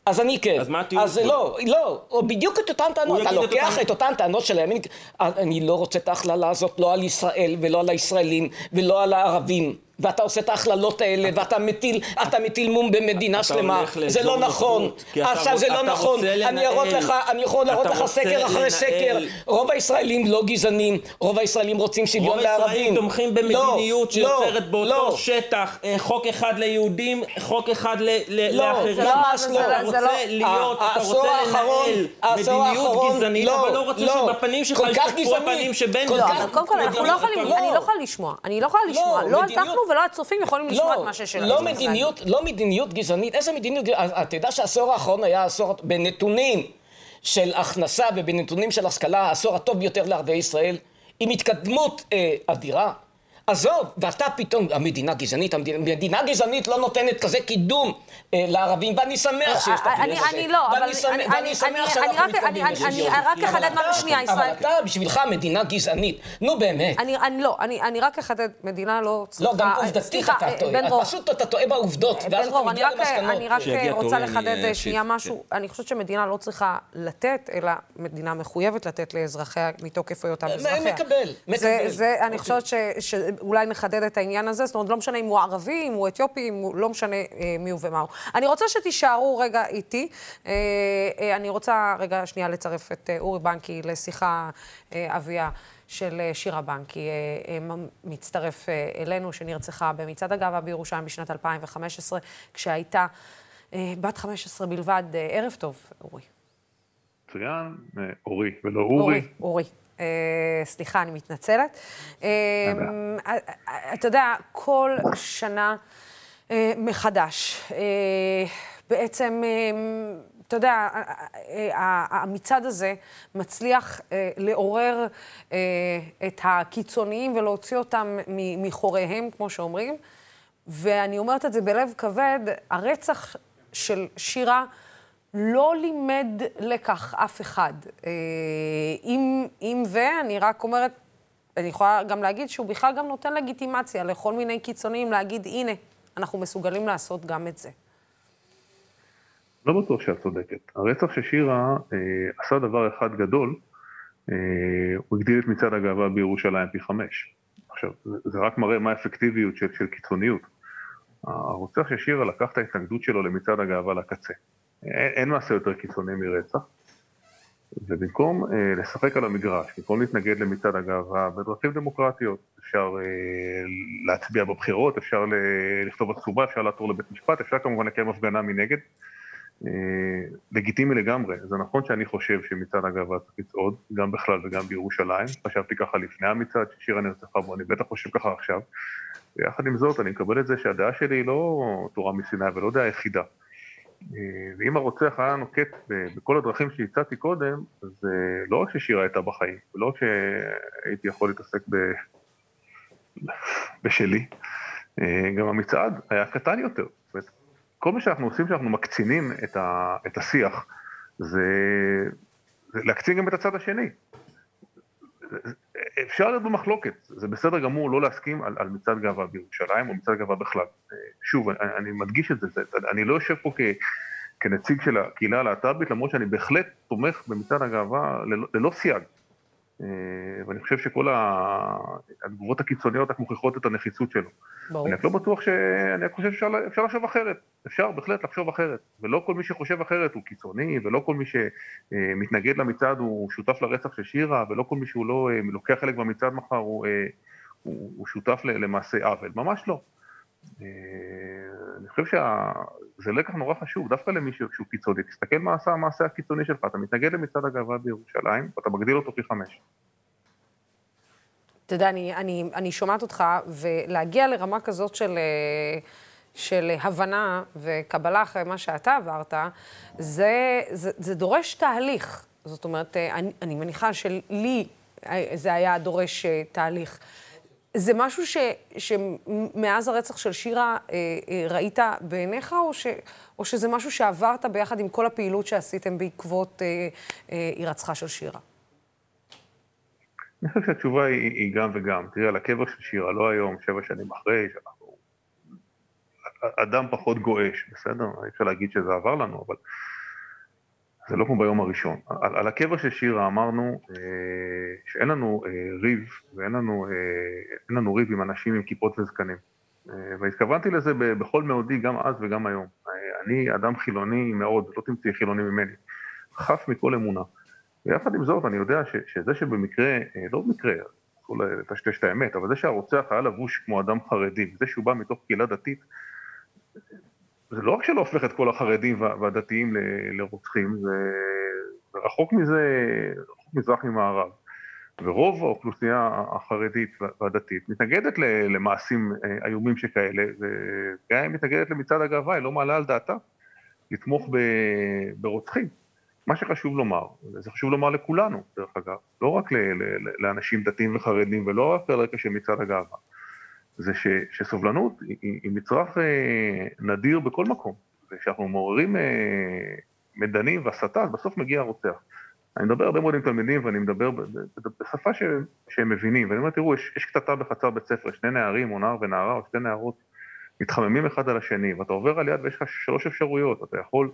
אז אני כן. אז מה הטיעון אז? לא, לא, או בדיוק את אותן טענות. אתה לוקח את אותן טענות של הימין, אני לא רוצה את ההכללה הזאת, לא על ישראל ולא על הישראלים ולא על הערבים. ואתה עושה את ההכללות האלה, ואתה מטיל, אתה מטיל מום במדינה שלמה. זה לא נכון. עכשיו זה לא נכון. אני אראות לך, אני יכול להראות לך סקר אחרי סקר. רוב הישראלים לא גזענים, רוב הישראלים רוצים שוויון לערבים. רוב הישראלים תומכים במדיניות לא, לא, שיוצרת באותו לא. שטח אה, חוק אחד ליהודים, חוק אחד לאחרים. לא, ממש לא. אתה רוצה להיות, אתה רוצה לנהל מדיניות גזענית, אבל לא רוצה שבפנים שלך ישתפו הפנים שבן קודם כל, לא אני לא יכולה לשמוע. אני לא יכולה לשמוע. לא אנחנו ולא הצופים יכולים לשמוע את מה שיש לנו. לא מדיניות גזענית. איזה מדיניות גזענית? אתה יודע שהעשור האחרון היה עשור בנתונים של הכנסה ובנתונים של השכלה, העשור הטוב ביותר לערביי ישראל, עם התקדמות אה, אדירה. עזוב, ואתה פתאום, המדינה גזענית, המדינה גזענית לא נותנת כזה קידום אה, לערבים, ואני שמח שיש את הכלי הזה. אני לא, אבל ואני שמח שאנחנו מתקדמים אני רק אחדד משהו שנייה, ישראל. אבל אתה, בשבילך מדינה גזענית. נו באמת. אני לא, אני רק אחדד, מדינה לא צריכה... לא, גם עובדתית אתה טועה. פשוט אתה טועה בעובדות, ואז אתה מגיע למסקנות. אני רק רוצה לחדד שנייה משהו. אני חושבת שמדינה לא צריכה לתת, אלא מדינה מחויבת לתת לאזרחיה מתוקף היותם אזרחיה. מקבל, מקבל. אני חושבת אולי נחדד את העניין הזה, זאת אומרת, לא משנה אם הוא ערבי, אם הוא אתיופי, אם הוא, לא משנה אה, מי הוא ומה הוא. אני רוצה שתישארו רגע איתי. אה, אה, אני רוצה רגע שנייה לצרף את אה, אורי בנקי לשיחה, אה, אביה. של אה, שירה בנקי, אה, מצטרף אלינו, שנרצחה במצעד הגאווה בירושלים בשנת 2015, כשהייתה בת 15 בלבד. ערב טוב, אורי. מצוין, אורי ולא אורי. אורי, אורי. אה, סליחה, אני מתנצלת. אה, אה, אתה יודע, כל שנה מחדש. בעצם, אתה יודע, המצעד הזה מצליח לעורר את הקיצוניים ולהוציא אותם מחוריהם, כמו שאומרים. ואני אומרת את זה בלב כבד, הרצח של שירה לא לימד לקח אף אחד. אה, אם, אם ואני רק אומרת, אני יכולה גם להגיד שהוא בכלל גם נותן לגיטימציה לכל מיני קיצוניים להגיד, הנה, אנחנו מסוגלים לעשות גם את זה. לא בטוח שאת צודקת. הרצח של שירה אה, עשה דבר אחד גדול, אה, הוא הגדיל את מצעד הגאווה בירושלים פי חמש. עכשיו, זה רק מראה מה האפקטיביות של, של קיצוניות. הרוצח של שירה לקח את ההתנגדות שלו למצעד הגאווה לקצה. אין, אין מעשה יותר קיצוני מרצח. ובמקום אה, לשחק על המגרש, במקום להתנגד למצעד הגאווה בדרכים דמוקרטיות, אפשר אה, להצביע בבחירות, אפשר ל- לכתוב עצובה, אפשר לעתור לבית משפט, אפשר כמובן לקיים הפגנה מנגד. אה, לגיטימי לגמרי, זה נכון שאני חושב שמצעד הגאווה צריך לצעוד, גם בכלל וגם בירושלים, חשבתי ככה לפני המצעד ששירה נרצחה בו, אני בטח חושב ככה עכשיו, ויחד עם זאת אני מקבל את זה שהדעה שלי היא לא תורה מסיני ולא דעה יחידה. אה, ואם הרוצח היה נוקט בכל הדרכים שהצעתי קודם, אז אה, לא רק ששירה הייתה בחיים, ולא רק שהייתי יכול להתעסק ב... בשלי, אה, גם המצעד היה קטן יותר. זאת אומרת, כל מה שאנחנו עושים כשאנחנו מקצינים. את השיח, זה... זה להקצין גם את הצד השני. אפשר להיות במחלוקת, זה בסדר גמור לא להסכים על, על מצעד גאווה בירושלים או מצעד גאווה בכלל. שוב, אני, אני מדגיש את זה, זה, אני לא יושב פה כ, כנציג של הקהילה הלהט"בית, למרות שאני בהחלט תומך במצעד הגאווה ללא, ללא סייג. אה, ואני חושב שכל התגובות הקיצוניות רק מוכיחות את הנחיצות שלו. ברור. אני רק לא בטוח ש... אני רק חושב שאפשר לחשוב אחרת. אפשר בהחלט לחשוב אחרת. ולא כל מי שחושב אחרת הוא קיצוני, ולא כל מי שמתנגד למצעד הוא שותף לרצח של שירה, ולא כל מי שהוא לא אה, לוקח חלק במצעד מחר הוא, אה, הוא, הוא שותף למעשה עוול. ממש לא. אני חושב שזה לקח נורא חשוב, דווקא למי שהוא קיצוני. תסתכל מה עשה המעשה הקיצוני שלך, אתה מתנגד למצעד הגאווה בירושלים, ואתה מגדיל אותו פי חמש. אתה יודע, אני, אני, אני שומעת אותך, ולהגיע לרמה כזאת של, של הבנה וקבלה אחרי מה שאתה עברת, זה, זה, זה דורש תהליך. זאת אומרת, אני, אני מניחה שלי זה היה דורש תהליך. זה משהו ש, שמאז הרצח של שירה אה, אה, ראית בעיניך, או, ש, או שזה משהו שעברת ביחד עם כל הפעילות שעשיתם בעקבות הירצחה אה, של שירה? אני חושב שהתשובה היא, היא גם וגם. תראי, על הקבר של שירה, לא היום, שבע שנים אחרי, שאנחנו... אדם פחות גועש, בסדר? אי אפשר להגיד שזה עבר לנו, אבל זה לא כמו ביום הראשון. על, על הקבר של שירה אמרנו אה, שאין לנו אה, ריב, ואין לנו, אה, לנו ריב עם אנשים עם כיפות וזקנים. והתכוונתי לזה בכל מאודי גם אז וגם היום. אני אדם חילוני מאוד, לא תמצאי חילוני ממני, חף מכל אמונה. ויחד עם זאת, אני יודע ש, שזה שבמקרה, לא במקרה, אסור לטשטש את האמת, אבל זה שהרוצח היה לבוש כמו אדם חרדי, זה שהוא בא מתוך קהילה דתית, זה לא רק שלא הופך את כל החרדים והדתיים לרוצחים, זה, זה רחוק מזה, רחוק מזרח ממערב. ורוב האוכלוסייה החרדית והדתית מתנגדת למעשים אה, איומים שכאלה, וגם היא מתנגדת למצעד הגאווה, היא לא מעלה על דעתה לתמוך ברוצחים. מה שחשוב לומר, זה חשוב לומר לכולנו, דרך אגב, לא רק לאנשים דתיים וחרדים ולא רק על רקע של מצעד הגאווה, זה ש, שסובלנות היא, היא מצרך אה, נדיר בכל מקום, וכשאנחנו מעוררים אה, מדנים והסתה, אז בסוף מגיע הרוצח. אני מדבר הרבה מאוד עם תלמידים ואני מדבר בשפה ש, שהם מבינים, ואני אומר, תראו, יש, יש קטטה בחצר בית ספר, שני נערים או נער ונערה או שתי נערות מתחממים אחד על השני, ואתה עובר על יד ויש לך שלוש אפשרויות, אתה יכול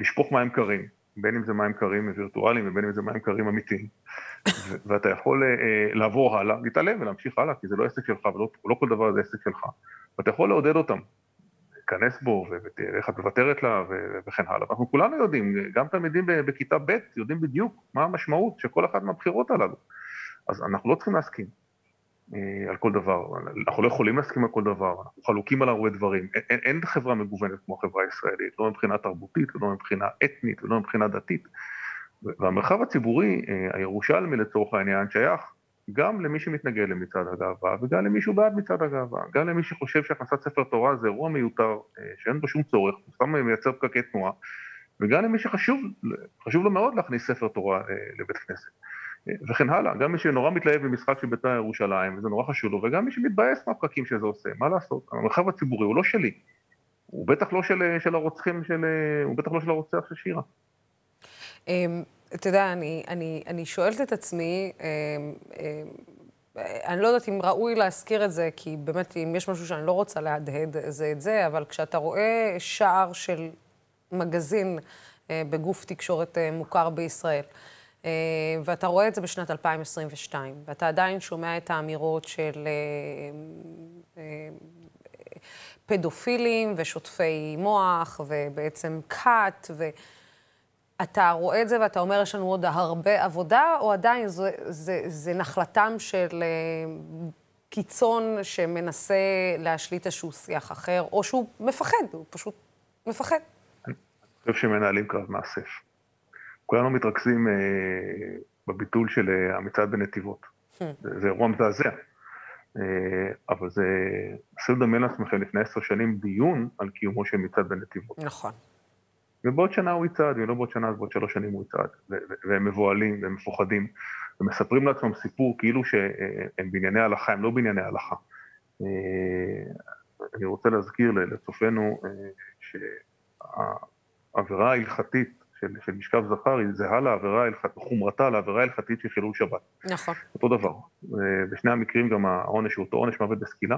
לשפוך מים קרים, בין אם זה מים קרים וירטואליים ובין אם זה מים קרים אמיתיים, ואתה יכול uh, לעבור הלאה, להתעלם ולהמשיך הלאה, כי זה לא עסק שלך ולא לא כל דבר זה עסק שלך, ואתה יכול לעודד אותם, להיכנס בו ותראה איך את מוותרת לה וכן הלאה. אנחנו כולנו יודעים, גם תלמידים בכיתה ב' יודעים בדיוק מה המשמעות של כל אחת מהבחירות הללו. אז אנחנו לא צריכים להסכים אה, על כל דבר, אנחנו לא יכולים להסכים על כל דבר, אנחנו חלוקים על הרבה דברים. אין, אין חברה מגוונת כמו החברה הישראלית, לא מבחינה תרבותית, לא מבחינה אתנית ולא מבחינה דתית. והמרחב הציבורי, אה, הירושלמי לצורך העניין, שייך גם למי שמתנגד למצעד הגאווה וגם למי שהוא בעד מצעד הגאווה, גם למי שחושב שהכנסת ספר תורה זה אירוע מיותר, אה, שאין בו שום צורך, הוא סתם מייצר פקקי תנועה, וגם למי שחשוב לו מאוד להכניס ספר תורה אה, לבית כנסת. אה, וכן הלאה, גם מי שנורא מתלהב במשחק של בית"ר ירושלים, וזה נורא חשוב לו, וגם מי שמתבאס מהפקקים שזה עושה, מה לעשות? המרחב הציבורי הוא לא שלי, הוא בטח לא של, של הרוצחים, של, הוא בטח לא של הרוצח של שירה. אמ, אתה יודע, אני, אני, אני שואלת את עצמי, אה, אה, אני לא יודעת אם ראוי להזכיר את זה, כי באמת, אם יש משהו שאני לא רוצה להדהד, זה את זה, אבל כשאתה רואה שער של מגזין אה, בגוף תקשורת מוכר בישראל, ואתה רואה את זה בשנת 2022, ואתה עדיין שומע את האמירות של פדופילים ושוטפי מוח, ובעצם כת, ו... אתה רואה את זה ואתה אומר, יש לנו עוד הרבה עבודה, או עדיין זה, זה, זה נחלתם של אה, קיצון שמנסה להשליט איזשהו שיח אחר, או שהוא מפחד, הוא פשוט מפחד. אני חושב שמנהלים קרב מאסף. כולנו מתרכזים אה, בביטול של אה, המצעד בנתיבות. Hmm. זה, זה אירוע מזעזע. אה, אבל זה, נסו לדמיין לעצמכם לפני עשר שנים דיון על קיומו של מצעד בנתיבות. נכון. ובעוד שנה הוא יצעד, ולא בעוד שנה, אז בעוד שלוש שנים הוא יצעד, והם מבוהלים והם מפוחדים, ומספרים לעצמם סיפור כאילו שהם בענייני הלכה, הם לא בענייני הלכה. אה, אני רוצה להזכיר לצופינו אה, שהעבירה ההלכתית של, של משכב זכר היא זהה לעבירה חומרתה לעבירה ההלכתית של חילול שבת. נכון. אותו דבר. בשני המקרים גם העונש הוא אותו עונש מוות בסקילה.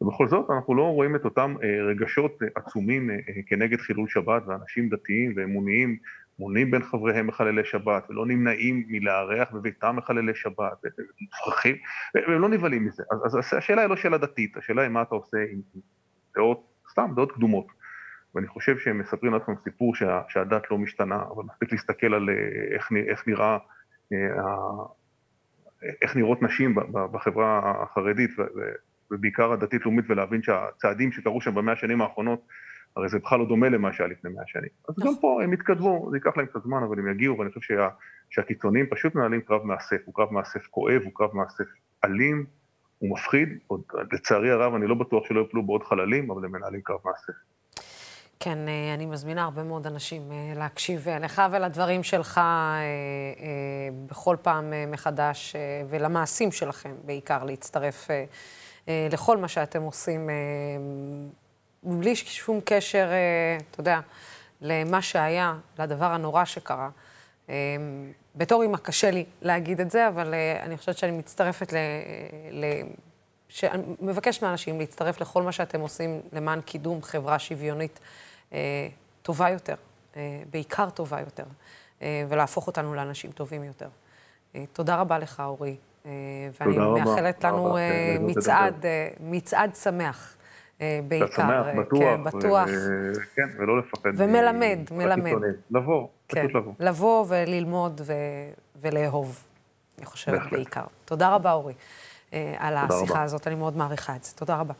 ובכל זאת אנחנו לא רואים את אותם אה, רגשות אה, עצומים אה, כנגד חילול שבת, ואנשים דתיים ואמוניים מונים בין חבריהם מחללי שבת, ולא נמנעים מלארח בביתם מחללי שבת, ומוכרחים, והם לא נבהלים מזה. אז, אז השאלה היא לא שאלה דתית, השאלה היא מה אתה עושה עם דעות, סתם דעות קדומות. ואני חושב שהם מספרים לעצמם סיפור שה, שהדת לא משתנה, אבל מספיק להסתכל על איך, איך נראה, איך נראות נשים בחברה החרדית, ובעיקר הדתית-לאומית, ולהבין שהצעדים שקרו שם במאה השנים האחרונות, הרי זה בכלל לא דומה למה שהיה לפני מאה שנים. אז גם נכון. פה הם יתקדמו, זה ייקח להם קצת זמן, אבל הם יגיעו, ואני חושב שה, שהקיצונים פשוט מנהלים קרב מאסף, הוא קרב מאסף כואב, הוא קרב מאסף אלים, הוא מפחיד, עוד, לצערי הרב אני לא בטוח שלא יפלו בעוד חללים, אבל הם מנהלים קרב מאסף. כן, אה, אני מזמינה הרבה מאוד אנשים אה, להקשיב לך ולדברים שלך אה, בכל פעם מחדש, ולמעשים שלכם בעיקר, להצטרף אה, לכל מה שאתם עושים, אה, בלי שום קשר, אה, אתה יודע, למה שהיה, לדבר הנורא שקרה. בתור אימא קשה לי להגיד את זה, אבל אני חושבת שאני מצטרפת ל... ל... שאני מבקשת מאנשים להצטרף לכל מה שאתם עושים למען קידום חברה שוויונית טובה יותר, בעיקר טובה יותר, ולהפוך אותנו לאנשים טובים יותר. תודה רבה לך, אורי. אה, ואני מאחלת לנו אה, מצעד, אה, מצעד שמח. בעיקר. אתה שמח, בטוח. כן, בטוח. כן, ולא לפחד. ומלמד, מלמד. לבוא, כן, פשוט לבוא. לבוא וללמוד ו... ולאהוב, אני חושבת בהחלט. בעיקר. תודה רבה, אורי, על השיחה רבה. הזאת, אני מאוד מעריכה את זה. תודה רבה.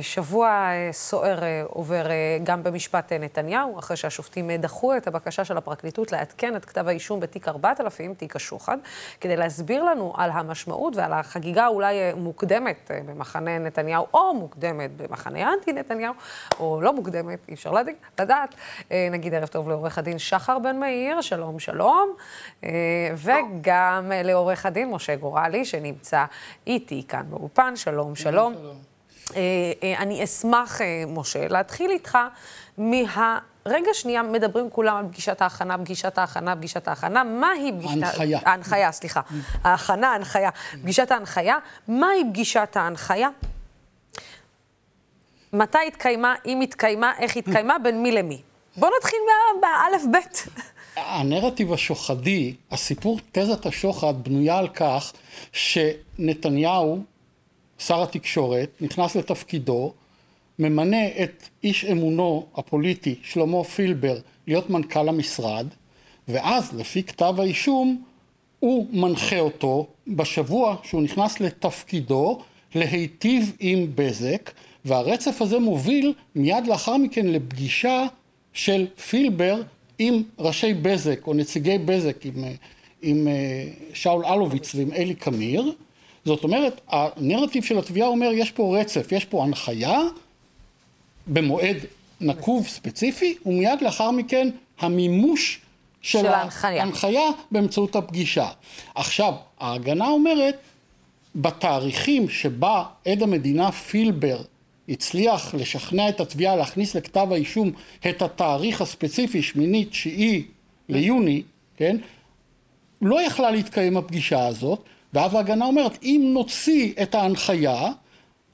שבוע סוער עובר גם במשפט נתניהו, אחרי שהשופטים דחו את הבקשה של הפרקליטות לעדכן את כתב האישום בתיק 4000, תיק השוחד, כדי להסביר לנו על המשמעות ועל החגיגה אולי מוקדמת במחנה נתניהו, או מוקדמת במחנה אנטי נתניהו, או לא מוקדמת, אי אפשר לדעת. נגיד ערב טוב לעורך הדין שחר בן מאיר, שלום שלום, וגם לעורך הדין משה גורלי, שנמצא איתי כאן באולפן, שלום שלום. שלום. אני אשמח, משה, להתחיל איתך מהרגע שנייה, מדברים כולם על פגישת ההכנה, פגישת ההכנה, פגישת ההכנה. מהי פגישת... ההנחיה. ההנחיה, סליחה. ההכנה, ההנחיה. פגישת ההנחיה. מהי פגישת ההנחיה? מתי התקיימה, אם התקיימה, איך התקיימה, בין מי למי? בוא נתחיל באלף-בית. הנרטיב השוחדי, הסיפור תזת השוחד, בנויה על כך שנתניהו, שר התקשורת, נכנס לתפקידו, ממנה את איש אמונו הפוליטי, שלמה פילבר, להיות מנכ"ל המשרד, ואז, לפי כתב האישום, הוא מנחה אותו בשבוע שהוא נכנס לתפקידו להיטיב עם בזק, והרצף הזה מוביל מיד לאחר מכן לפגישה של פילבר עם ראשי בזק או נציגי בזק, עם, עם שאול אלוביץ ועם אלי קמיר. זאת אומרת, הנרטיב של התביעה אומר, יש פה רצף, יש פה הנחיה במועד נקוב ספציפי, ומיד לאחר מכן המימוש של, של ההנחיה. ההנחיה באמצעות הפגישה. עכשיו, ההגנה אומרת, בתאריכים שבה עד המדינה פילבר הצליח לשכנע את התביעה להכניס לכתב האישום את התאריך הספציפי, שמיני, תשיעי ליוני, כן? לא יכלה להתקיים הפגישה הזאת, ואז ההגנה אומרת, אם נוציא את ההנחיה,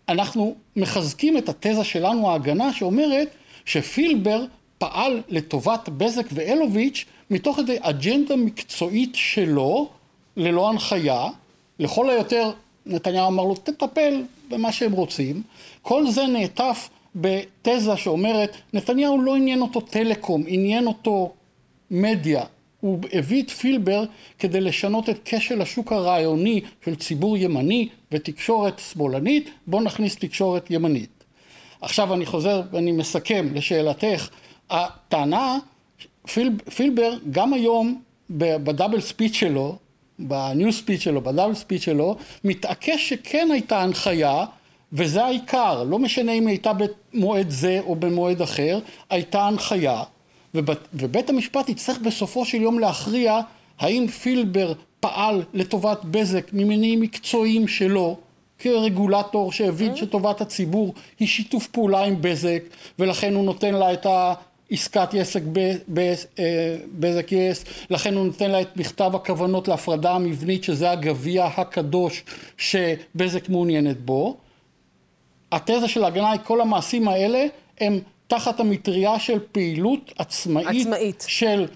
אנחנו מחזקים את התזה שלנו, ההגנה, שאומרת שפילבר פעל לטובת בזק ואלוביץ' מתוך איזו אג'נדה מקצועית שלו, ללא הנחיה, לכל היותר נתניהו אמר לו, תטפל במה שהם רוצים. כל זה נעטף בתזה שאומרת, נתניהו לא עניין אותו טלקום, עניין אותו מדיה. הוא הביא את פילבר כדי לשנות את כשל השוק הרעיוני של ציבור ימני ותקשורת שמאלנית, בואו נכניס תקשורת ימנית. עכשיו אני חוזר ואני מסכם לשאלתך, הטענה, פיל, פילבר גם היום בדאבל ספיץ' שלו, בניו ספיץ' שלו, בדאבל ספיץ' שלו, מתעקש שכן הייתה הנחיה, וזה העיקר, לא משנה אם הייתה במועד זה או במועד אחר, הייתה הנחיה, ובית, ובית המשפט יצטרך בסופו של יום להכריע האם פילבר פעל לטובת בזק ממניעים מקצועיים שלו, כרגולטור שהבין שטובת הציבור היא שיתוף פעולה עם בזק, ולכן הוא נותן לה את ה... עסקת עסק בזק יס, לכן הוא נותן לה את מכתב הכוונות להפרדה המבנית שזה הגביע הקדוש שבזק מעוניינת בו. התזה של ההגנה היא כל המעשים האלה הם תחת המטריה של פעילות עצמאית, עצמאית. של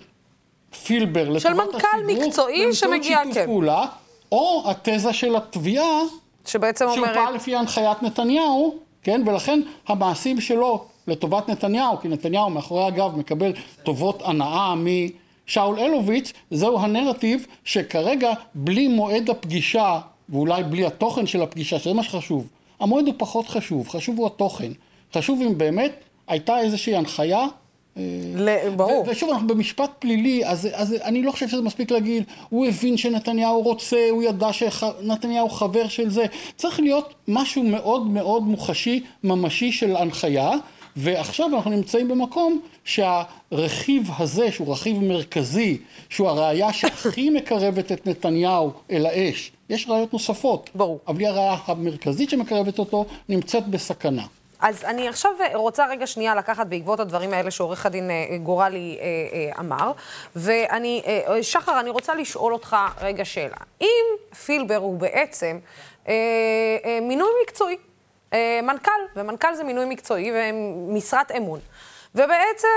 פילבר של מנכ"ל מקצועי שמגיע, באמצעות כן. פעולה, או התזה של התביעה שבעצם שהוא אומרת... פעל לפי הנחיית נתניהו, כן, ולכן המעשים שלו לטובת נתניהו, כי נתניהו מאחורי הגב מקבל טובות הנאה משאול אלוביץ', זהו הנרטיב שכרגע בלי מועד הפגישה, ואולי בלי התוכן של הפגישה, שזה מה שחשוב, המועד הוא פחות חשוב, חשוב הוא התוכן. חשוב אם באמת הייתה איזושהי הנחיה ל- ברור. ו- ושוב, אנחנו במשפט פלילי, אז, אז אני לא חושב שזה מספיק להגיד, הוא הבין שנתניהו רוצה, הוא ידע שנתניהו חבר של זה. צריך להיות משהו מאוד מאוד מוחשי, ממשי של הנחיה, ועכשיו אנחנו נמצאים במקום שהרכיב הזה, שהוא רכיב מרכזי, שהוא הראייה שהכי מקרבת את נתניהו אל האש, יש ראיות נוספות. ברור. אבל היא הראייה המרכזית שמקרבת אותו, נמצאת בסכנה. אז אני עכשיו רוצה רגע שנייה לקחת בעקבות הדברים האלה שעורך הדין אה, גורלי אה, אה, אמר, ואני, שחר, אני רוצה לשאול אותך רגע שאלה. אם פילבר הוא בעצם מינוי מקצועי, מנכ"ל, ומנכ"ל זה מינוי מקצועי ומשרת אמון, ובעצם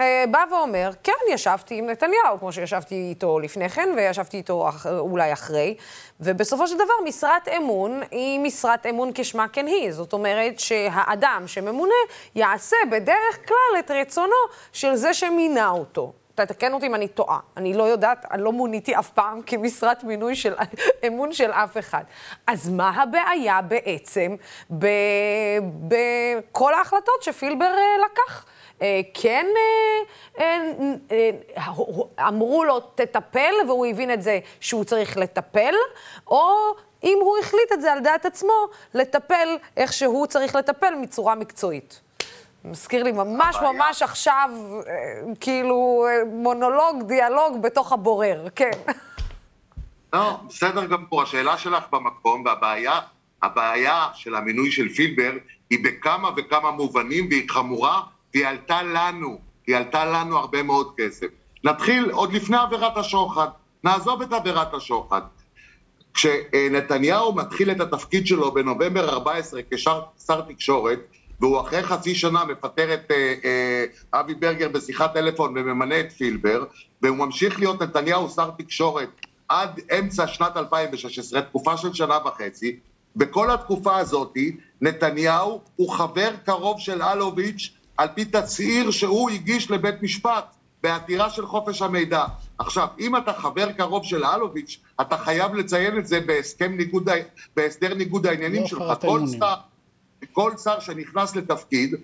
אה, בא ואומר, כן, ישבתי עם נתניהו, כמו שישבתי איתו לפני כן, וישבתי איתו אח, אולי אחרי, ובסופו של דבר משרת אמון היא משרת אמון כשמה כן היא. זאת אומרת שהאדם שממונה יעשה בדרך כלל את רצונו של זה שמינה אותו. תתקן אותי אם אני טועה. אני לא יודעת, אני לא מוניתי אף פעם כמשרת מינוי של אמון של אף אחד. אז מה הבעיה בעצם בכל ההחלטות שפילבר אה, לקח? אה, כן אה, אמרו לו, תטפל, והוא הבין את זה שהוא צריך לטפל, או אם הוא החליט את זה על דעת עצמו, לטפל איך שהוא צריך לטפל מצורה מקצועית. מזכיר לי ממש הבעיה. ממש עכשיו, אה, כאילו, אה, מונולוג, דיאלוג בתוך הבורר, כן. לא, בסדר גמור, השאלה שלך במקום, והבעיה, הבעיה של המינוי של פילבר היא בכמה וכמה מובנים, והיא חמורה, והיא עלתה לנו, היא עלתה לנו הרבה מאוד כסף. נתחיל עוד לפני עבירת השוחד, נעזוב את עבירת השוחד. כשנתניהו מתחיל את התפקיד שלו בנובמבר 14 כשר תקשורת, והוא אחרי חצי שנה מפטר את אה, אה, אבי ברגר בשיחת טלפון וממנה את פילבר, והוא ממשיך להיות נתניהו שר תקשורת עד אמצע שנת 2016, תקופה של שנה וחצי. בכל התקופה הזאת נתניהו הוא חבר קרוב של אלוביץ' על פי תצהיר שהוא הגיש לבית משפט בעתירה של חופש המידע. עכשיו, אם אתה חבר קרוב של אלוביץ', אתה חייב לציין את זה בהסכם ניגוד, בהסדר ניגוד העניינים לא שלך. כל שר, כל שר שנכנס לתפקיד,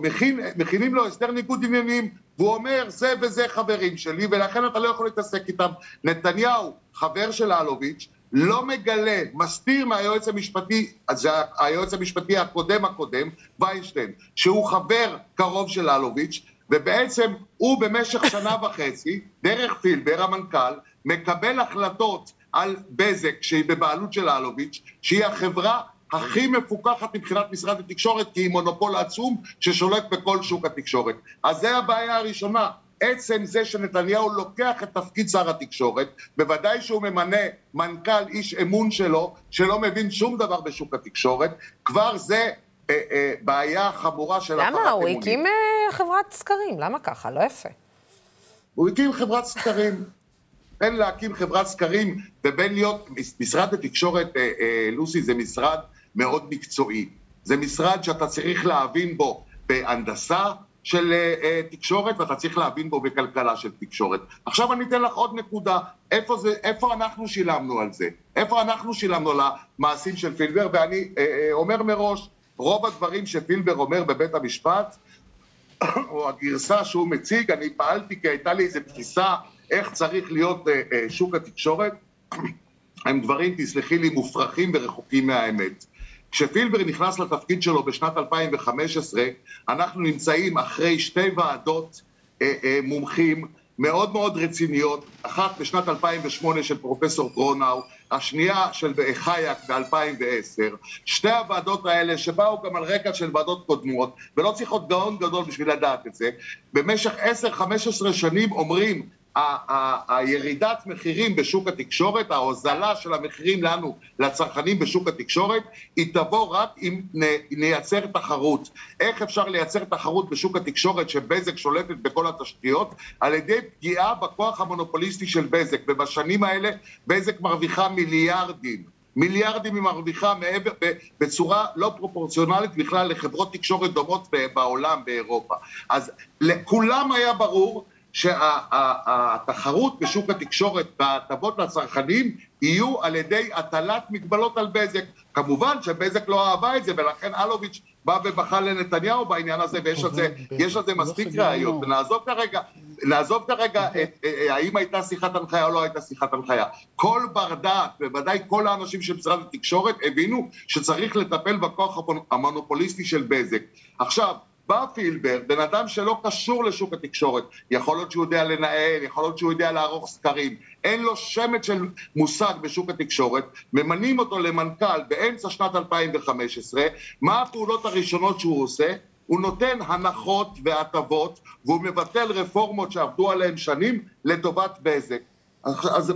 מכין, מכינים לו הסדר ניגוד עניינים, והוא אומר, זה וזה חברים שלי, ולכן אתה לא יכול להתעסק איתם. נתניהו, חבר של אלוביץ', לא מגלה, מסתיר מהיועץ המשפטי, זה היועץ המשפטי הקודם הקודם, ויינשטיין, שהוא חבר קרוב של אלוביץ', ובעצם הוא במשך שנה וחצי, דרך פילבר, המנכ"ל, מקבל החלטות על בזק, שהיא בבעלות של אלוביץ', שהיא החברה הכי מפוקחת מבחינת משרד התקשורת, כי היא מונופול עצום ששולט בכל שוק התקשורת. אז זה הבעיה הראשונה. עצם זה שנתניהו לוקח את תפקיד שר התקשורת, בוודאי שהוא ממנה מנכ"ל איש אמון שלו, שלא מבין שום דבר בשוק התקשורת, כבר זה אה, אה, בעיה חמורה של הפרת אמונים. למה? הוא הקים אה, חברת סקרים, למה ככה? לא יפה. הוא הקים חברת סקרים. בין להקים חברת סקרים ובין להיות, משרד התקשורת, אה, אה, לוסי, זה משרד מאוד מקצועי. זה משרד שאתה צריך להבין בו בהנדסה של uh, uh, תקשורת, ואתה צריך להבין בו בכלכלה של תקשורת. עכשיו אני אתן לך עוד נקודה, איפה, זה, איפה אנחנו שילמנו על זה? איפה אנחנו שילמנו על המעשים של פילבר? ואני uh, אומר מראש, רוב הדברים שפילבר אומר בבית המשפט, או הגרסה שהוא מציג, אני פעלתי כי הייתה לי איזו תפיסה איך צריך להיות שוק התקשורת, הם דברים, תסלחי לי, מופרכים ורחוקים מהאמת. כשפילבר נכנס לתפקיד שלו בשנת 2015, אנחנו נמצאים אחרי שתי ועדות אה, אה, מומחים מאוד מאוד רציניות, אחת בשנת 2008 של פרופסור גרונאו, השנייה של חייק ב-2010. שתי הוועדות האלה, שבאו גם על רקע של ועדות קודמות, ולא צריך עוד גאון גדול בשביל לדעת את זה, במשך 10-15 שנים אומרים הירידת מחירים בשוק התקשורת, ההוזלה של המחירים לנו, לצרכנים בשוק התקשורת, היא תבוא רק אם נייצר תחרות. איך אפשר לייצר תחרות בשוק התקשורת שבזק שולטת בכל התשתיות? על ידי פגיעה בכוח המונופוליסטי של בזק, ובשנים האלה בזק מרוויחה מיליארדים. מיליארדים היא מרוויחה מעבר, בצורה לא פרופורציונלית בכלל לחברות תקשורת דומות בעולם, באירופה. אז לכולם היה ברור שהתחרות בשוק התקשורת וההטבות לצרכנים יהיו על ידי הטלת מגבלות על בזק. כמובן שבזק לא אהבה את זה, ולכן אלוביץ' בא ובכה לנתניהו בעניין הזה, ויש על זה, יש על זה מספיק ראיות. ונעזוב כרגע, נעזוב כרגע את, אה, אה, האם הייתה שיחת הנחיה או לא הייתה שיחת הנחיה. כל בר דעת, בוודאי כל האנשים של משרד התקשורת, הבינו שצריך לטפל בכוח המונופוליסטי של בזק. עכשיו, בא פילבר, בן אדם שלא קשור לשוק התקשורת, יכול להיות שהוא יודע לנהל, יכול להיות שהוא יודע לערוך סקרים, אין לו שמץ של מושג בשוק התקשורת, ממנים אותו למנכ"ל באמצע שנת 2015, מה הפעולות הראשונות שהוא עושה? הוא נותן הנחות והטבות, והוא מבטל רפורמות שעבדו עליהן שנים לטובת בזק. אז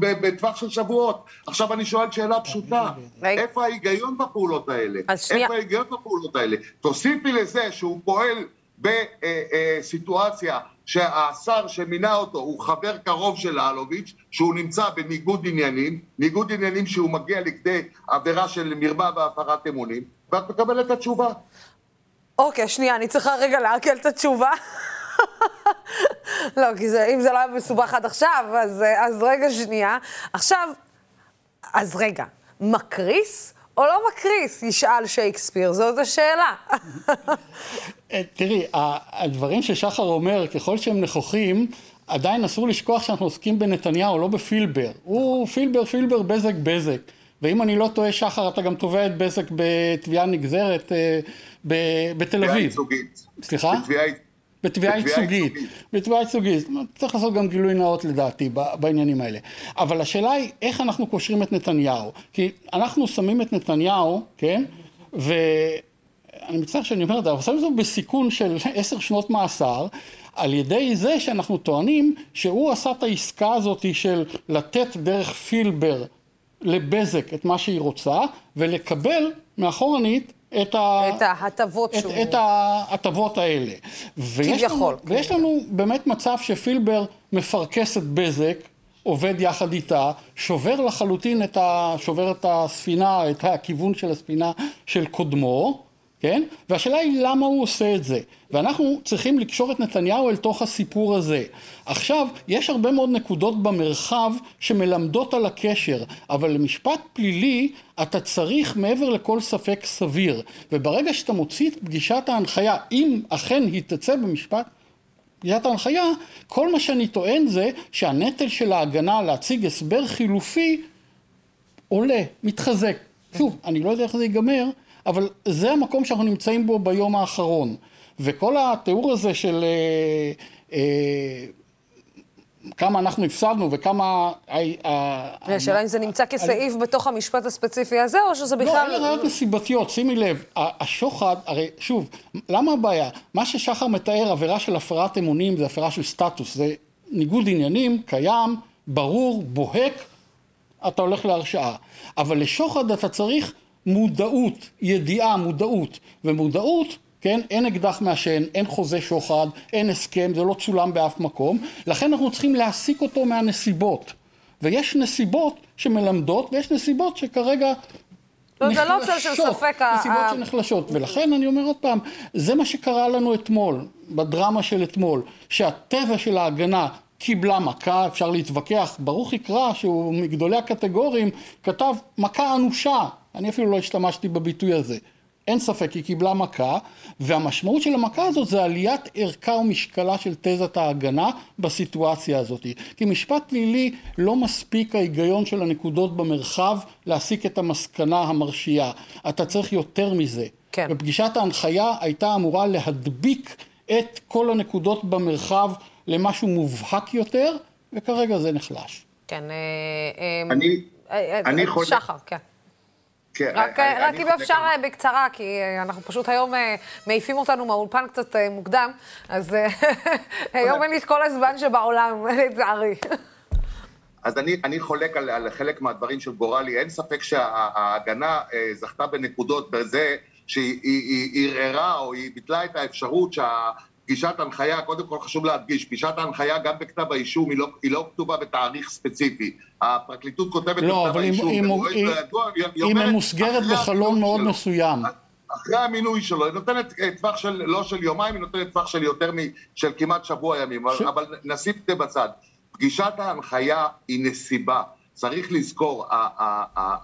בטווח של שבועות. עכשיו אני שואל שאלה פשוטה, איפה ההיגיון בפעולות האלה? איפה ההיגיון בפעולות האלה? תוסיפי לזה שהוא פועל בסיטואציה שהשר שמינה אותו הוא חבר קרוב של אלוביץ', שהוא נמצא בניגוד עניינים, ניגוד עניינים שהוא מגיע לכדי עבירה של מרמה והפרת אמונים, ואת מקבלת את התשובה. אוקיי, שנייה, אני צריכה רגע לעכל את התשובה. לא, כי זה, אם זה לא היה מסובך עד עכשיו, אז, אז רגע שנייה. עכשיו, אז רגע, מקריס או לא מקריס, ישאל שייקספיר, זאת השאלה. אה, תראי, הדברים ששחר אומר, ככל שהם נכוחים, עדיין אסור לשכוח שאנחנו עוסקים בנתניהו, לא בפילבר. הוא פילבר, פילבר, בזק, בזק. ואם אני לא טועה, שחר, אתה גם תובע את בזק בתביעה נגזרת אה, בתל אביב. בתביעה ייצוגית. סליחה? בתביעה בתביעה ייצוגית. בתביעה ייצוגית. צריך לעשות גם גילוי נאות לדעתי בעניינים האלה. אבל השאלה היא איך אנחנו קושרים את נתניהו. כי אנחנו שמים את נתניהו, כן? ואני מצטער שאני אומר את זה, אבל שמים אותו בסיכון של עשר שנות מאסר. על ידי זה שאנחנו טוענים שהוא עשה את העסקה הזאת של לתת דרך פילבר לבזק את מה שהיא רוצה ולקבל מאחורנית את, ה... את ההטבות שהוא... את ההטבות האלה. כביכול. ויש, ויש לנו באמת מצב שפילבר מפרכס את בזק, עובד יחד איתה, שובר לחלוטין את ה... שובר את הספינה, את הכיוון של הספינה של קודמו, כן? והשאלה היא למה הוא עושה את זה. ואנחנו צריכים לקשור את נתניהו אל תוך הסיפור הזה. עכשיו, יש הרבה מאוד נקודות במרחב שמלמדות על הקשר, אבל למשפט פלילי אתה צריך מעבר לכל ספק סביר. וברגע שאתה מוציא את פגישת ההנחיה, אם אכן היא תצא במשפט פגישת ההנחיה, כל מה שאני טוען זה שהנטל של ההגנה להציג הסבר חילופי עולה, מתחזק. שוב, אני לא יודע איך זה ייגמר, אבל זה המקום שאנחנו נמצאים בו ביום האחרון. וכל התיאור הזה של אה, אה, כמה אנחנו הפסדנו וכמה... השאלה אם זה נמצא כסעיף בתוך המשפט הספציפי הזה, או שזה בכלל... לא, אלה ראיות נסיבתיות, שימי לב, השוחד, הרי שוב, למה הבעיה? מה ששחר מתאר, עבירה של הפרת אמונים זה הפרה של סטטוס, זה ניגוד עניינים, קיים, ברור, בוהק, אתה הולך להרשעה. אבל לשוחד אתה צריך מודעות, ידיעה, מודעות, ומודעות כן? אין אקדח מעשן, אין חוזה שוחד, אין הסכם, זה לא צולם באף מקום, לכן אנחנו צריכים להסיק אותו מהנסיבות. ויש נסיבות שמלמדות, ויש נסיבות שכרגע לא, נחלשות, זה לא צל של ספק. נסיבות שנחלשות, ולכן אני אומר עוד פעם, זה מה שקרה לנו אתמול, בדרמה של אתמול, שהטבע של ההגנה קיבלה מכה, אפשר להתווכח, ברוך יקרא שהוא מגדולי הקטגורים, כתב מכה אנושה, אני אפילו לא השתמשתי בביטוי הזה. אין ספק, היא קיבלה מכה, והמשמעות של המכה הזאת זה עליית ערכה ומשקלה של תזת ההגנה בסיטואציה הזאת. כי משפט פלילי לא מספיק ההיגיון של הנקודות במרחב להסיק את המסקנה המרשיעה. אתה צריך יותר מזה. כן. ופגישת ההנחיה הייתה אמורה להדביק את כל הנקודות במרחב למשהו מובהק יותר, וכרגע זה נחלש. כן. אה, אה, אני, אני חושב... שחר, כן. כן, רק, אני, רק אני אם אפשר אני... בקצרה, כי אנחנו פשוט היום מעיפים אותנו מהאולפן קצת מוקדם, אז היום אין לי את כל הזמן שבעולם, לצערי. אז אני, אני חולק על, על חלק מהדברים של גורלי, אין ספק שההגנה זכתה בנקודות בזה שהיא ערערה או היא ביטלה את האפשרות שה... פגישת הנחיה, קודם כל חשוב להדגיש, פגישת ההנחיה גם בכתב האישום היא לא, היא לא כתובה בתאריך ספציפי. הפרקליטות כותבת לא, בכתב האישום. לא, אבל היא ממוסגרת בחלון מאוד שלו, מסוים. אחרי המינוי שלו, היא נותנת טווח של, לא של יומיים, היא נותנת טווח של יותר מ... של כמעט שבוע ימים, ש... אבל נשים את זה בצד. פגישת ההנחיה היא נסיבה. צריך לזכור,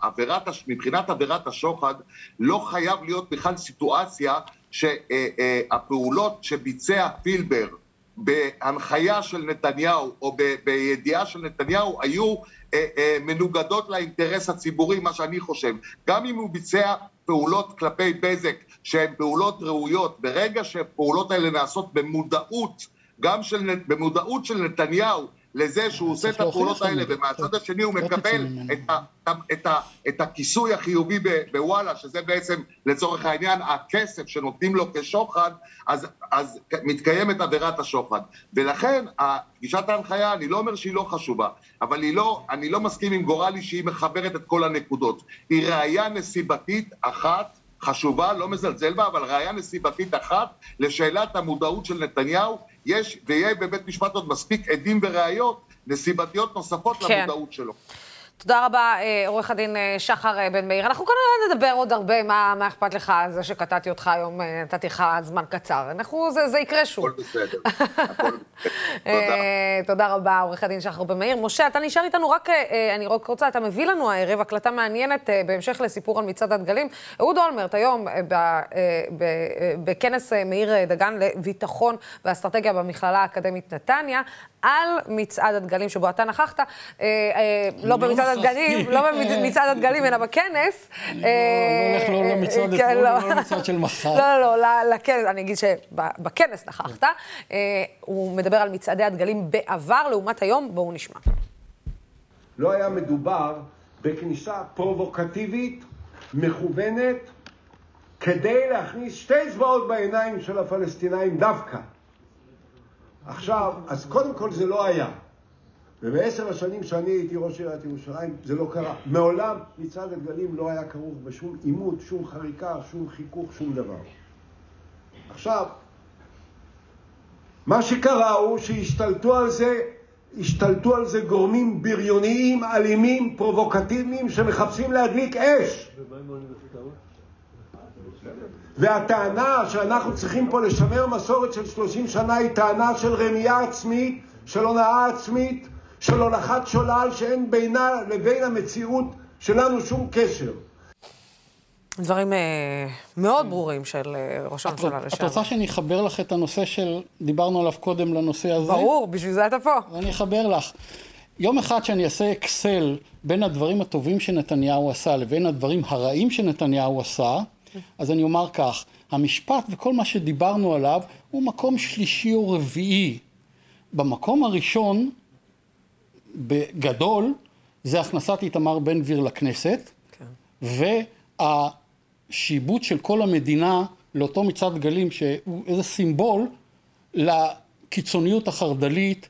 עבירת, מבחינת עבירת השוחד לא חייב להיות בכלל סיטואציה שהפעולות שביצע פילבר בהנחיה של נתניהו או בידיעה של נתניהו היו אה, אה, מנוגדות לאינטרס הציבורי, מה שאני חושב. גם אם הוא ביצע פעולות כלפי בזק שהן פעולות ראויות, ברגע שהפעולות האלה נעשות במודעות, גם של, במודעות של נתניהו לזה שהוא עושה את הפעולות האלה, ומהצד השני הוא מקבל את הכיסוי החיובי בוואלה, שזה בעצם לצורך העניין הכסף שנותנים לו כשוחד, אז מתקיימת עבירת השוחד. ולכן פגישת ההנחיה, אני לא אומר שהיא לא חשובה, אבל לא, אני לא מסכים עם גורלי שהיא מחברת את כל הנקודות. היא ראייה נסיבתית אחת חשובה, לא מזלזל בה, אבל ראיה נסיבתית אחת לשאלת המודעות של נתניהו, יש ויהיה בבית משפט עוד מספיק עדים וראיות נסיבתיות נוספות כן. למודעות שלו. תודה רבה, אה, עורך הדין אה, שחר אה, בן מאיר. אנחנו כנראה נדבר עוד הרבה, מה, מה אכפת לך על זה שקטעתי אותך היום, נתתי לך זמן קצר. אנחנו, זה, זה יקרה שוב. הכל בסדר, בסדר. תודה רבה, עורך הדין שחר בן מאיר. משה, אתה נשאר איתנו רק, אני רק רוצה, אתה מביא לנו הערב הקלטה מעניינת בהמשך לסיפור על מצעד הדגלים. אהוד אולמרט היום בכנס מאיר דגן לביטחון ואסטרטגיה במכללה האקדמית נתניה, על מצעד הדגלים שבו אתה נכחת, לא במצעד הדגלים, לא במצעד הדגלים, אלא בכנס. לא הולך לא למצעד כן, אתמול ולא למצעד של מחר. לא, לא, לא, לכנס, אני אגיד שבכנס נכחת. אה, הוא מדבר על מצעדי הדגלים בעבר לעומת היום, בואו נשמע. לא היה מדובר בכניסה פרובוקטיבית, מכוונת, כדי להכניס שתי אצבעות בעיניים של הפלסטינאים דווקא. עכשיו, אז קודם כל זה לא היה. ובעשר השנים שאני הייתי ראש עיריית ירושלים זה לא קרה. מעולם מצעד הדגלים לא היה כרוך בשום עימות, שום חריקה, שום חיכוך, שום דבר. עכשיו, מה שקרה הוא שהשתלטו על זה, השתלטו על זה גורמים בריוניים, אלימים, פרובוקטיביים, שמחפשים להדליק אש. והטענה שאנחנו צריכים פה לשמר מסורת של 30 שנה היא טענה של רמייה עצמית, של הונאה עצמית, של הולכת שולל שאין בינה לבין המציאות שלנו שום קשר. דברים אה, מאוד ברורים של אה, ראש הממשלה לשעבר. את רוצה שאני אחבר לך את הנושא של, דיברנו עליו קודם לנושא הזה? ברור, בשביל זה אתה פה. אני אחבר לך. יום אחד שאני אעשה אקסל בין הדברים הטובים שנתניהו עשה לבין הדברים הרעים שנתניהו עשה, אז אני אומר כך, המשפט וכל מה שדיברנו עליו הוא מקום שלישי או רביעי. במקום הראשון בגדול, זה הכנסת איתמר בן גביר לכנסת, כן. והשיבוט של כל המדינה לאותו מצעד גלים, שהוא איזה סימבול לקיצוניות החרד"לית,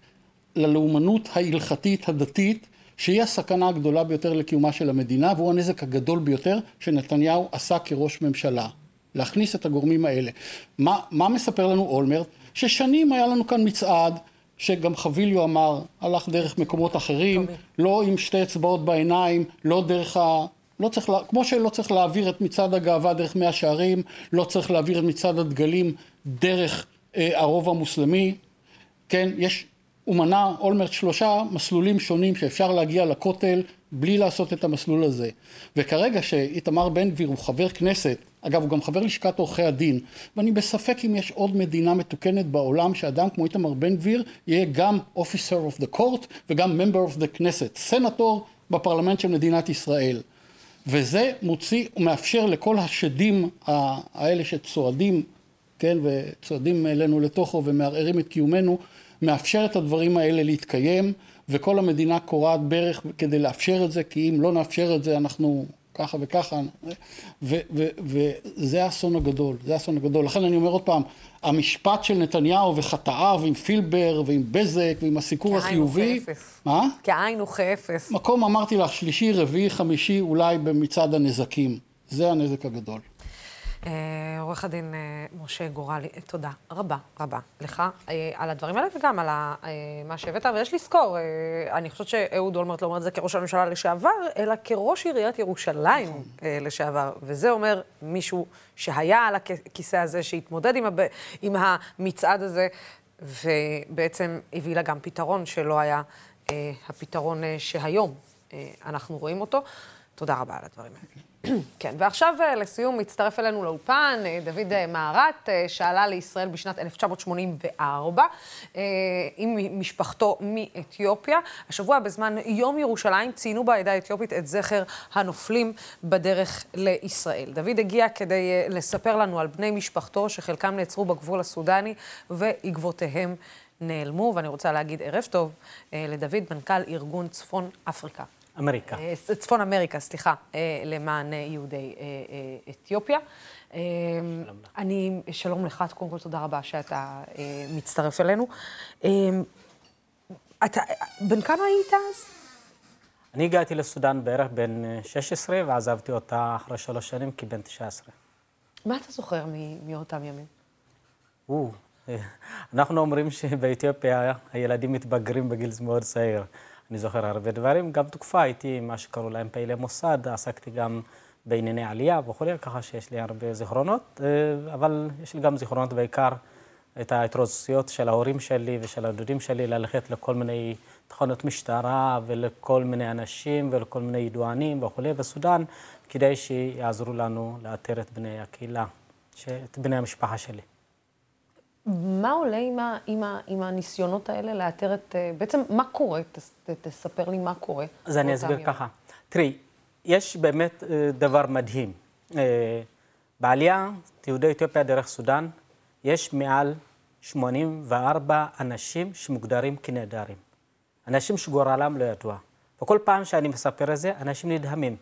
ללאומנות ההלכתית הדתית, שהיא הסכנה הגדולה ביותר לקיומה של המדינה, והוא הנזק הגדול ביותר שנתניהו עשה כראש ממשלה. להכניס את הגורמים האלה. מה, מה מספר לנו אולמרט? ששנים היה לנו כאן מצעד שגם חביליו אמר, הלך דרך מקומות אחרים. לא עם שתי אצבעות בעיניים, לא דרך ה... לא צריך, לה... כמו שלא צריך להעביר את מצעד הגאווה דרך מאה שערים, לא צריך להעביר את מצעד הדגלים דרך אה, הרוב המוסלמי, כן, יש, הוא מנה, אולמרט שלושה מסלולים שונים שאפשר להגיע לכותל בלי לעשות את המסלול הזה. וכרגע שאיתמר בן גביר הוא חבר כנסת אגב, הוא גם חבר לשכת עורכי הדין, ואני בספק אם יש עוד מדינה מתוקנת בעולם שאדם כמו איתמר בן גביר יהיה גם officer of the court וגם member of the knesset, סנטור בפרלמנט של מדינת ישראל. וזה מוציא ומאפשר לכל השדים האלה שצועדים, כן, וצועדים אלינו לתוכו ומערערים את קיומנו, מאפשר את הדברים האלה להתקיים, וכל המדינה קורעת ברך כדי לאפשר את זה, כי אם לא נאפשר את זה אנחנו ככה וככה, וזה האסון הגדול, זה האסון הגדול. לכן אני אומר עוד פעם, המשפט של נתניהו וחטאיו עם פילבר ועם בזק ועם הסיקור החיובי... מה? כאין וכאפס. מקום, אמרתי לך, שלישי, רביעי, חמישי, אולי במצעד הנזקים. זה הנזק הגדול. אה, עורך הדין אה, משה גורלי, תודה רבה רבה לך אה, על הדברים האלה וגם על מה שהבאת, ויש לזכור, אני חושבת שאהוד אולמרט לא אומר את זה כראש הממשלה לשעבר, אלא כראש עיריית ירושלים נכון. לשעבר, וזה אומר מישהו שהיה על הכיסא הזה, שהתמודד עם, הב... עם המצעד הזה, ובעצם הביא לה גם פתרון שלא היה הפתרון שהיום אנחנו רואים אותו. תודה רבה על הדברים האלה. כן, ועכשיו אה, לסיום מצטרף אלינו לאולפן אה, דוד אה, מהרט, שעלה לישראל בשנת 1984 עם משפחתו מאתיופיה. השבוע בזמן יום ירושלים ציינו בעדה האתיופית את זכר הנופלים בדרך לישראל. דוד הגיע כדי לספר לנו על בני משפחתו שחלקם נעצרו בגבול הסודני ועקבותיהם נעלמו, ואני רוצה להגיד ערב טוב לדוד, מנכ"ל ארגון צפון אפריקה. אמריקה. אה, צפון אמריקה, סליחה, אה, למען יהודי אה, אתיופיה. שלום לך. אני, שלום לך, קודם כל תודה רבה שאתה מצטרף אלינו. אתה, בן כמה היית אז? אני הגעתי לסודאן בערך בן 16, ועזבתי אותה אחרי שלוש שנים כבן 19. מה אתה זוכר מאותם ימים? אנחנו אומרים שבאתיופיה הילדים מתבגרים בגיל מאוד צעיר. אני זוכר הרבה דברים, גם תקופה הייתי מה שקראו להם פעילי מוסד, עסקתי גם בענייני עלייה וכולי, ככה שיש לי הרבה זיכרונות, אה, אבל יש לי גם זיכרונות בעיקר את ההתרוצצויות של ההורים שלי ושל הדודים שלי ללכת לכל מיני תחנות משטרה ולכל מיני אנשים ולכל מיני ידוענים וכולי בסודאן, כדי שיעזרו לנו לאתר את בני הקהילה, את בני המשפחה שלי. מה עולה עם, ה, עם, ה, עם הניסיונות האלה לאתר את... אה, בעצם, מה קורה? ת, ת, תספר לי מה קורה. אז אני אסביר ככה. תראי, יש באמת אה, דבר מדהים. אה, בעלייה, יהודי אתיופיה דרך סודאן, יש מעל 84 אנשים שמוגדרים כנעדרים. אנשים שגורלם לא ידוע. וכל פעם שאני מספר את זה, אנשים נדהמים.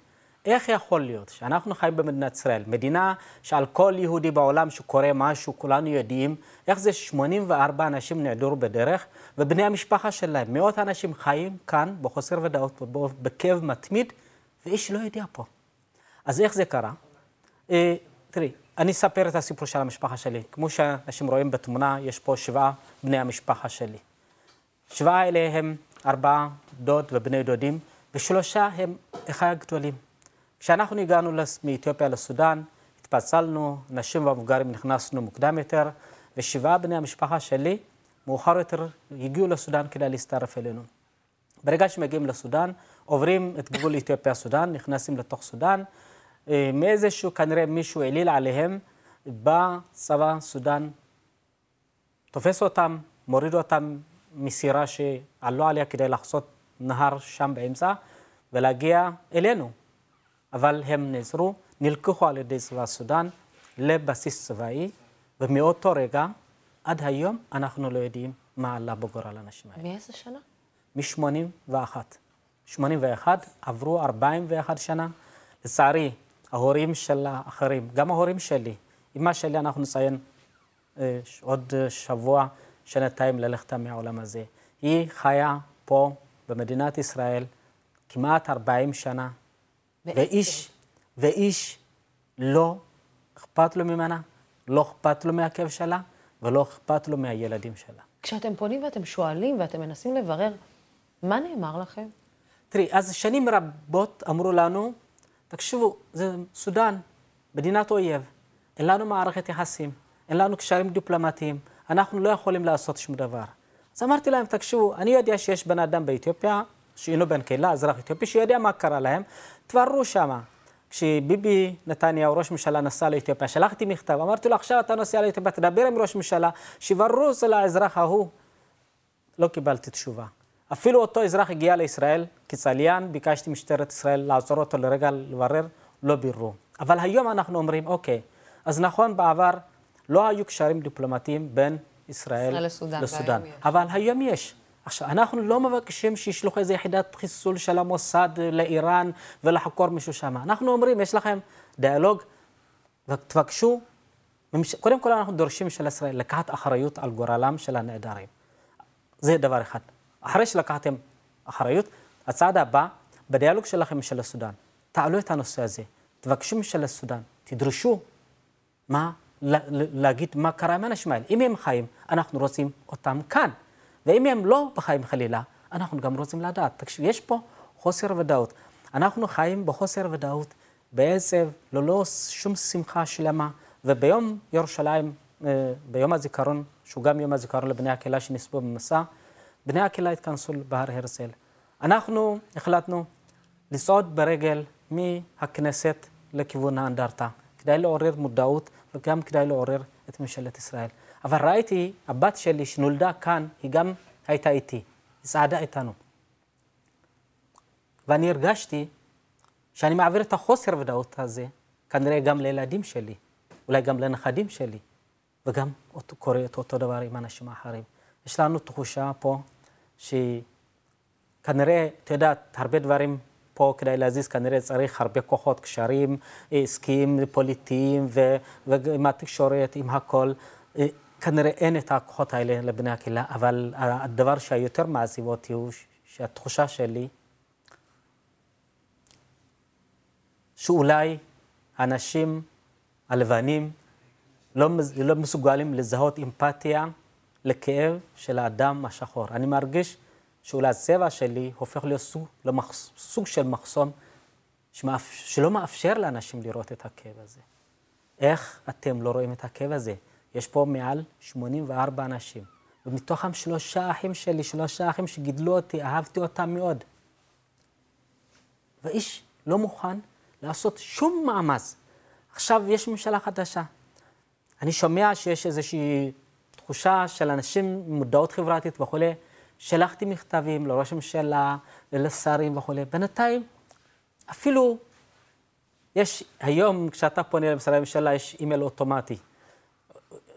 איך יכול להיות שאנחנו חיים במדינת ישראל, מדינה שעל כל יהודי בעולם שקורה משהו, כולנו יודעים, איך זה 84 אנשים נעדרו בדרך, ובני המשפחה שלהם, מאות אנשים חיים כאן בחוסר ודאות, בכאב מתמיד, ואיש לא יודע פה. אז איך זה קרה? אה, תראי, אני אספר את הסיפור של המשפחה שלי. כמו שאנשים רואים בתמונה, יש פה שבעה בני המשפחה שלי. שבעה אלה הם ארבעה דוד ובני דודים, ושלושה הם אחי הגדולים. כשאנחנו הגענו מאתיופיה לסודאן, התפצלנו, נשים ומבוגרים נכנסנו מוקדם יותר, ושבעה בני המשפחה שלי, מאוחר יותר, הגיעו לסודאן כדי להצטרף אלינו. ברגע שמגיעים לסודאן, עוברים את גבול אתיופיה-סודאן, נכנסים לתוך סודאן, אה, מאיזשהו, כנראה מישהו העליל עליהם, בא צבא סודאן, תופס אותם, מוריד אותם מסירה שעלו עליה כדי לחצות נהר שם באמצע, ולהגיע אלינו. אבל הם נעזרו, נלקחו על ידי צבא סודאן לבסיס צבאי, ומאותו רגע, עד היום, אנחנו לא יודעים מה עלה בגורל האנשים האלה. מאיזה שנה? מ-81. 81, עברו 41 שנה. לצערי, ההורים של האחרים, גם ההורים שלי, אמא שלי, אנחנו נציין אה, עוד שבוע, שנתיים ללכתה מהעולם הזה. היא חיה פה במדינת ישראל כמעט 40 שנה, ואיש, ואיש לא אכפת לו ממנה, לא אכפת לו מהכאב שלה, ולא אכפת לו מהילדים שלה. כשאתם פונים ואתם שואלים ואתם מנסים לברר, מה נאמר לכם? תראי, אז שנים רבות אמרו לנו, תקשיבו, זה סודאן, מדינת אויב, אין לנו מערכת יחסים, אין לנו קשרים דיפלומטיים, אנחנו לא יכולים לעשות שום דבר. אז אמרתי להם, תקשיבו, אני יודע שיש בן אדם באתיופיה, שאינו בן קהילה, אזרח אתיופי, שיודע מה קרה להם, תבררו שמה. כשביבי נתניהו, ראש ממשלה, נסע לאתיופיה, שלחתי מכתב, אמרתי לו, עכשיו אתה נוסע לאתיופיה, תדבר עם ראש ממשלה, שיבררו אצל האזרח ההוא. לא קיבלתי תשובה. אפילו אותו אזרח הגיע לישראל כצליין, ביקשתי משטרת ישראל לעצור אותו לרגע לברר, לא ביררו. אבל היום אנחנו אומרים, אוקיי, אז נכון, בעבר לא היו קשרים דיפלומטיים בין ישראל, ישראל לסודאן, לסודאן. אבל היום יש. עכשיו, אנחנו לא מבקשים שישלחו איזו יחידת חיסול של המוסד לאיראן ולחקור מישהו שם. אנחנו אומרים, יש לכם דיאלוג, ותבקשו, קודם כל אנחנו דורשים של ישראל לקחת אחריות על גורלם של הנעדרים. זה דבר אחד. אחרי שלקחתם אחריות, הצעד הבא, בדיאלוג שלכם של הסודאן, תעלו את הנושא הזה, תבקשו משל הסודאן, תדרשו מה, להגיד מה קרה עם האנשים האלה. אם הם חיים, אנחנו רוצים אותם כאן. ואם הם לא בחיים חלילה, אנחנו גם רוצים לדעת. תקשיב, יש פה חוסר ודאות. אנחנו חיים בחוסר ודאות, בעצב, ללא שום שמחה שלמה, וביום ירושלים, אה, ביום הזיכרון, שהוא גם יום הזיכרון לבני הקהילה שנספו במסע, בני הקהילה התכנסו בהר הרצל. אנחנו החלטנו לצעוד ברגל מהכנסת לכיוון האנדרטה, כדי לעורר מודעות וגם כדי לעורר את ממשלת ישראל. אבל ראיתי, הבת שלי שנולדה כאן, היא גם הייתה איתי, היא צעדה איתנו. ואני הרגשתי שאני מעביר את החוסר ודאות הזה, כנראה גם לילדים שלי, אולי גם לנכדים שלי, וגם קורה את אותו דבר עם אנשים אחרים. יש לנו תחושה פה שכנראה, את יודעת, הרבה דברים פה כדי להזיז כנראה צריך הרבה כוחות, קשרים עסקיים, פוליטיים, ועם התקשורת, עם הכל. כנראה אין את הכוחות האלה לבני הקהילה, אבל הדבר שהיותר מעציב אותי הוא שהתחושה שלי, שאולי אנשים הלבנים לא, לא מסוגלים לזהות אמפתיה לכאב של האדם השחור. אני מרגיש שאולי הצבע שלי הופך להיות סוג, למחס, סוג של מחסום שמאפ, שלא מאפשר לאנשים לראות את הכאב הזה. איך אתם לא רואים את הכאב הזה? יש פה מעל 84 אנשים, ומתוכם שלושה אחים שלי, שלושה אחים שגידלו אותי, אהבתי אותם מאוד. ואיש לא מוכן לעשות שום מאמץ. עכשיו יש ממשלה חדשה. אני שומע שיש איזושהי תחושה של אנשים עם מודעות חברתית וכולי. שלחתי מכתבים לראש הממשלה, לשרים וכולי. בינתיים, אפילו יש, היום כשאתה פונה למשרדי הממשלה, יש אימייל אוטומטי.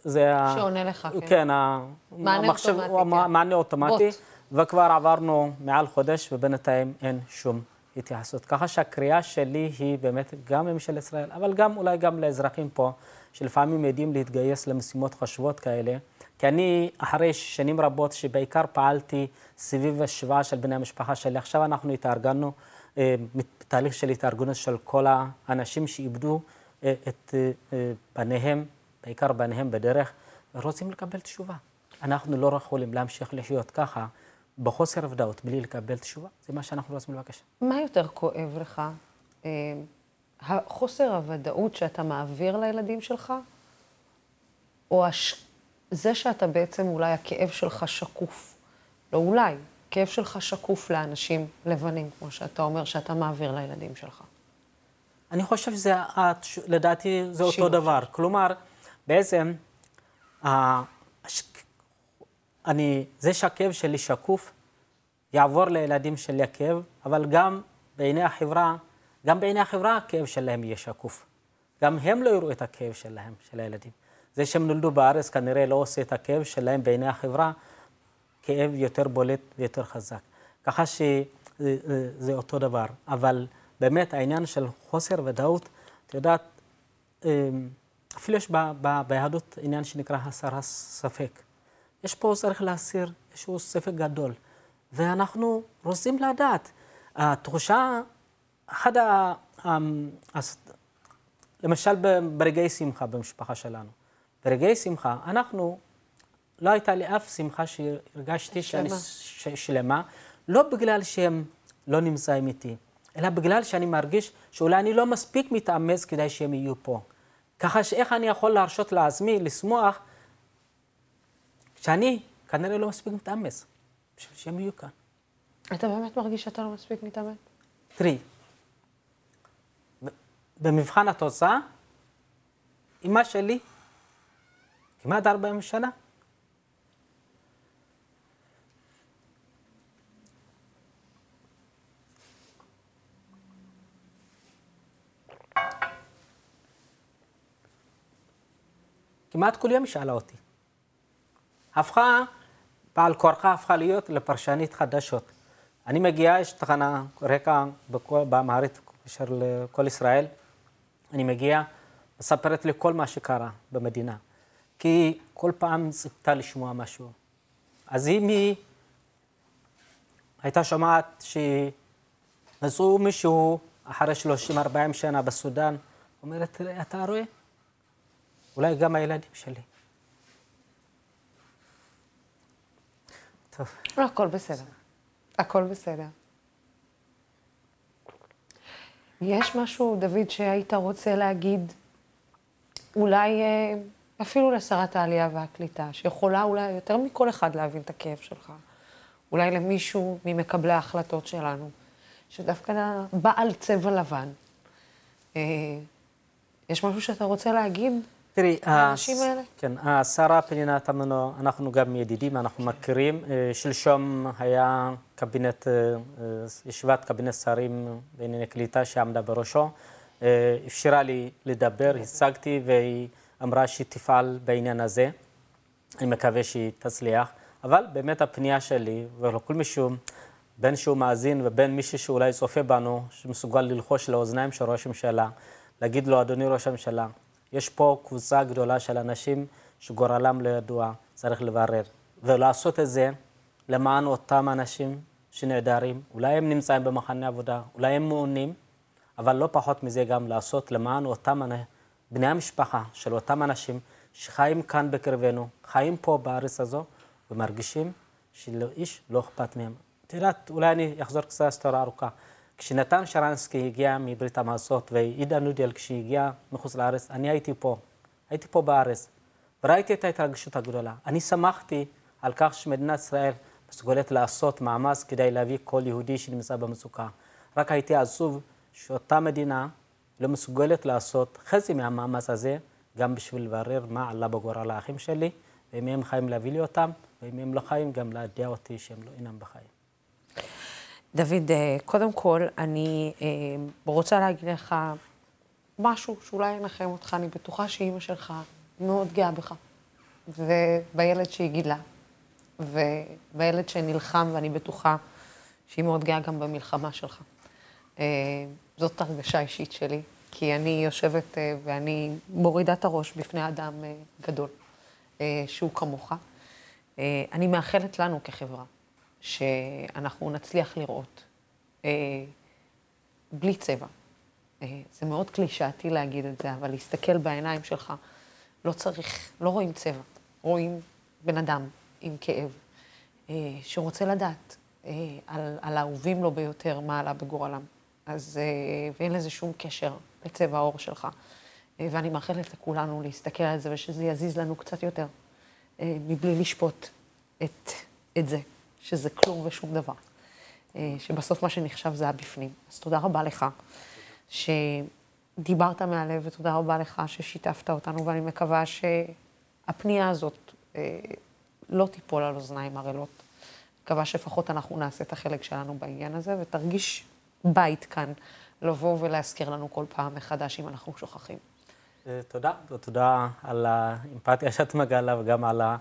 זה שעונה לך, כן. כן, מענה המחשב, אוטומטי. כן. מענה אוטומטי, בוט. וכבר עברנו מעל חודש, ובינתיים אין שום התייחסות. ככה שהקריאה שלי היא באמת גם לממשלת ישראל, אבל גם אולי גם לאזרחים פה, שלפעמים יודעים להתגייס למשימות חשובות כאלה. כי אני, אחרי שנים רבות שבעיקר פעלתי סביב השבעה של בני המשפחה שלי, עכשיו אנחנו התארגנו, אה, בתהליך של התארגנות של כל האנשים שאיבדו אה, את אה, בניהם, בעיקר בניהם בדרך, ורוצים לקבל תשובה. אנחנו לא יכולים להמשיך לחיות ככה, בחוסר ודאות, בלי לקבל תשובה. זה מה שאנחנו רוצים לבקש. מה יותר כואב לך? החוסר הוודאות שאתה מעביר לילדים שלך, או הש... זה שאתה בעצם, אולי הכאב שלך שקוף. לא אולי, כאב שלך שקוף לאנשים לבנים, כמו שאתה אומר, שאתה מעביר לילדים שלך. אני חושב שזה, לדעתי, זה אותו דבר. כלומר, בעצם, אני, זה שהכאב שלי שקוף, יעבור לילדים שלי הכאב, אבל גם בעיני החברה, גם בעיני החברה הכאב שלהם יהיה שקוף. גם הם לא יראו את הכאב שלהם, של הילדים. זה שהם נולדו בארץ כנראה לא עושה את הכאב שלהם בעיני החברה, כאב יותר בולט ויותר חזק. ככה שזה אותו דבר. אבל באמת העניין של חוסר ודאות, את יודעת, אמ, אפילו יש ביהדות עניין שנקרא הסרת ספק. יש פה, צריך להסיר איזשהו ספק גדול. ואנחנו רוצים לדעת. התחושה, אחד ה... למשל ברגעי שמחה במשפחה שלנו. ברגעי שמחה, אנחנו, לא הייתה לי אף שמחה שהרגשתי שאני שלמה, לא בגלל שהם לא נמצאים איתי, אלא בגלל שאני מרגיש שאולי אני לא מספיק מתאמץ כדי שהם יהיו פה. ככה שאיך אני יכול להרשות לעצמי לשמוח כשאני כנראה לא מספיק מתאמץ, בשביל שהם יהיו כאן. אתה באמת מרגיש שאתה לא מספיק מתאמץ? תראי, במבחן התוצאה, אמא שלי כמעט 40 שנה. כמעט כל יום היא שאלה אותי. הפכה, בעל כורחה הפכה להיות לפרשנית חדשות. אני מגיעה, יש תחנה רקע באמהרית של כל ישראל, אני מגיעה, מספרת לי כל מה שקרה במדינה. כי כל פעם ציפתה לשמוע משהו. אז אם היא הייתה שומעת שמצאו מישהו אחרי 30-40 שנה בסודאן, אומרת, אתה רואה? אולי גם הילדים שלי. טוב. לא, הכל בסדר. הכל בסדר. יש משהו, דוד, שהיית רוצה להגיד, אולי... אה, אפילו לשרת העלייה והקליטה, שיכולה אולי יותר מכל אחד להבין את הכאב שלך. אולי למישהו ממקבלי ההחלטות שלנו, שדווקא בא על צבע לבן. אה, יש משהו שאתה רוצה להגיד? תראי, האנשים האלה? כן, השרה פנינה תמנו, אנחנו גם ידידים, אנחנו מכירים. אה, שלשום היה קבינט, אה, ישיבת קבינט שרים בענייני קליטה שעמדה בראשו. אפשרה לי לדבר, הצגתי והיא... אמרה שהיא תפעל בעניין הזה. אני מקווה שהיא תצליח. אבל באמת הפנייה שלי, ולכל מישהו, בין שהוא מאזין ובין מישהו שאולי צופה בנו, שמסוגל ללחוש לאוזניים של ראש הממשלה, להגיד לו, אדוני ראש הממשלה, יש פה קבוצה גדולה של אנשים שגורלם לא ידוע, צריך לברר. ולעשות את זה למען אותם אנשים שנעדרים, אולי הם נמצאים במחנה עבודה, אולי הם מעונים, אבל לא פחות מזה גם לעשות למען אותם בני המשפחה של אותם אנשים שחיים כאן בקרבנו, חיים פה בארץ הזו, ומרגישים שלאיש לא אכפת מהם. את יודעת, אולי אני אחזור קצת היסטוריה ארוכה. כשנתן שרנסקי הגיע מברית המעשות, ועידה נודל כשהגיע מחוץ לארץ, אני הייתי פה. הייתי פה בארץ, וראיתי את ההתרגשות הגדולה. אני שמחתי על כך שמדינת ישראל מסוגלת לעשות מאמץ כדי להביא כל יהודי שנמצא במצוקה. רק הייתי עצוב שאותה מדינה לא מסוגלת לעשות חצי מהמאמץ הזה, גם בשביל לברר מה עלה בגורל האחים שלי, ואם הם חיים להביא לי אותם, ואם הם לא חיים, גם להדיע אותי שהם לא אינם בחיים. דוד, אה, קודם כל, אני אה, רוצה להגיד לך משהו שאולי ינחם אותך. אני בטוחה שאימא שלך מאוד גאה בך, ובילד שהיא גידלה, ובילד שנלחם, ואני בטוחה שהיא מאוד גאה גם במלחמה שלך. אה, זאת הרגשה אישית שלי, כי אני יושבת ואני מורידה את הראש בפני אדם גדול, שהוא כמוך. אני מאחלת לנו כחברה שאנחנו נצליח לראות אה, בלי צבע. אה, זה מאוד קלישאתי להגיד את זה, אבל להסתכל בעיניים שלך, לא צריך, לא רואים צבע, רואים בן אדם עם כאב, אה, שרוצה לדעת אה, על, על האהובים לו ביותר מה עלה בגורלם. אז, אה, ואין לזה שום קשר לצבע העור שלך. אה, ואני מאחלת לכולנו להסתכל על זה ושזה יזיז לנו קצת יותר, אה, מבלי לשפוט את, את זה. שזה כלום ושום דבר. אה, שבסוף מה שנחשב זה הבפנים. אז תודה רבה לך שדיברת מהלב, ותודה רבה לך ששיתפת אותנו, ואני מקווה שהפנייה הזאת אה, לא תיפול על אוזניים ערלות. מקווה שלפחות אנחנו נעשה את החלק שלנו בעניין הזה, ותרגיש בית כאן לבוא ולהזכיר לנו כל פעם מחדש אם אנחנו שוכחים. אה, תודה, ותודה על האמפתיה שאת מגלה וגם על ה...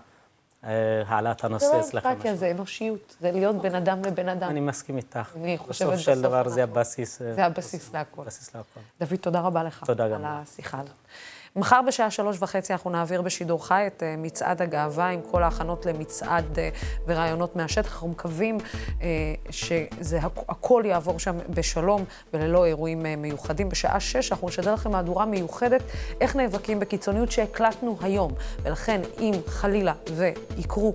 אה, העלאת הנושא אצלכם. זה לא אמפתיה, זה אנושיות, זה להיות בן אדם לבן אדם. אני מסכים איתך. אני חושבת בסוף של דבר זה הבסיס. זה הבסיס להכל. הבסיס להכל. דוד, תודה רבה לך. תודה גם. על השיחה הזאת. מחר בשעה שלוש וחצי אנחנו נעביר בשידור חי את אה, מצעד הגאווה עם כל ההכנות למצעד אה, ורעיונות מהשטח. אנחנו מקווים אה, שזה הכל יעבור שם בשלום וללא אירועים מיוחדים. בשעה שש אנחנו נשדר לכם מהדורה מיוחדת איך נאבקים בקיצוניות שהקלטנו היום. ולכן אם חלילה ויקרו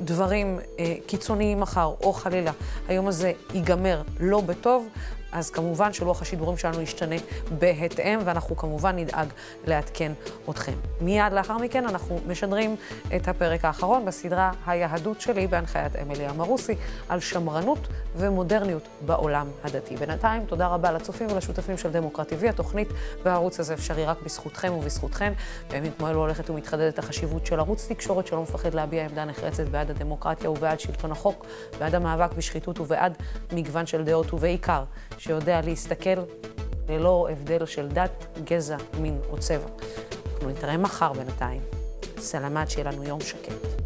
דברים קיצוניים מחר, או חלילה היום הזה ייגמר לא בטוב, אז כמובן שלוח השידורים שלנו ישתנה בהתאם, ואנחנו כמובן נדאג לעדכן אתכם. מיד לאחר מכן אנחנו משדרים את הפרק האחרון בסדרה היהדות שלי בהנחיית אמילי אמרוסי על שמרנות ומודרניות בעולם הדתי. בינתיים, תודה רבה לצופים ולשותפים של דמוקרט TV. התוכנית והערוץ הזה אפשרי רק בזכותכם ובזכותכן. בימים כמו אלו הולכת ומתחדדת החשיבות של ערוץ תקשורת שלא מפחד להביע עמדה נחרצת בעד הדמוקרטיה ובעד שלטון החוק, בעד המאבק בשחיתות ובעד מגוון של דעות, ובעיקר שיודע להסתכל ללא הבדל של דת, גזע, מין או צבע. אנחנו נתראה מחר בינתיים. סלמת, שיהיה לנו יום שקט.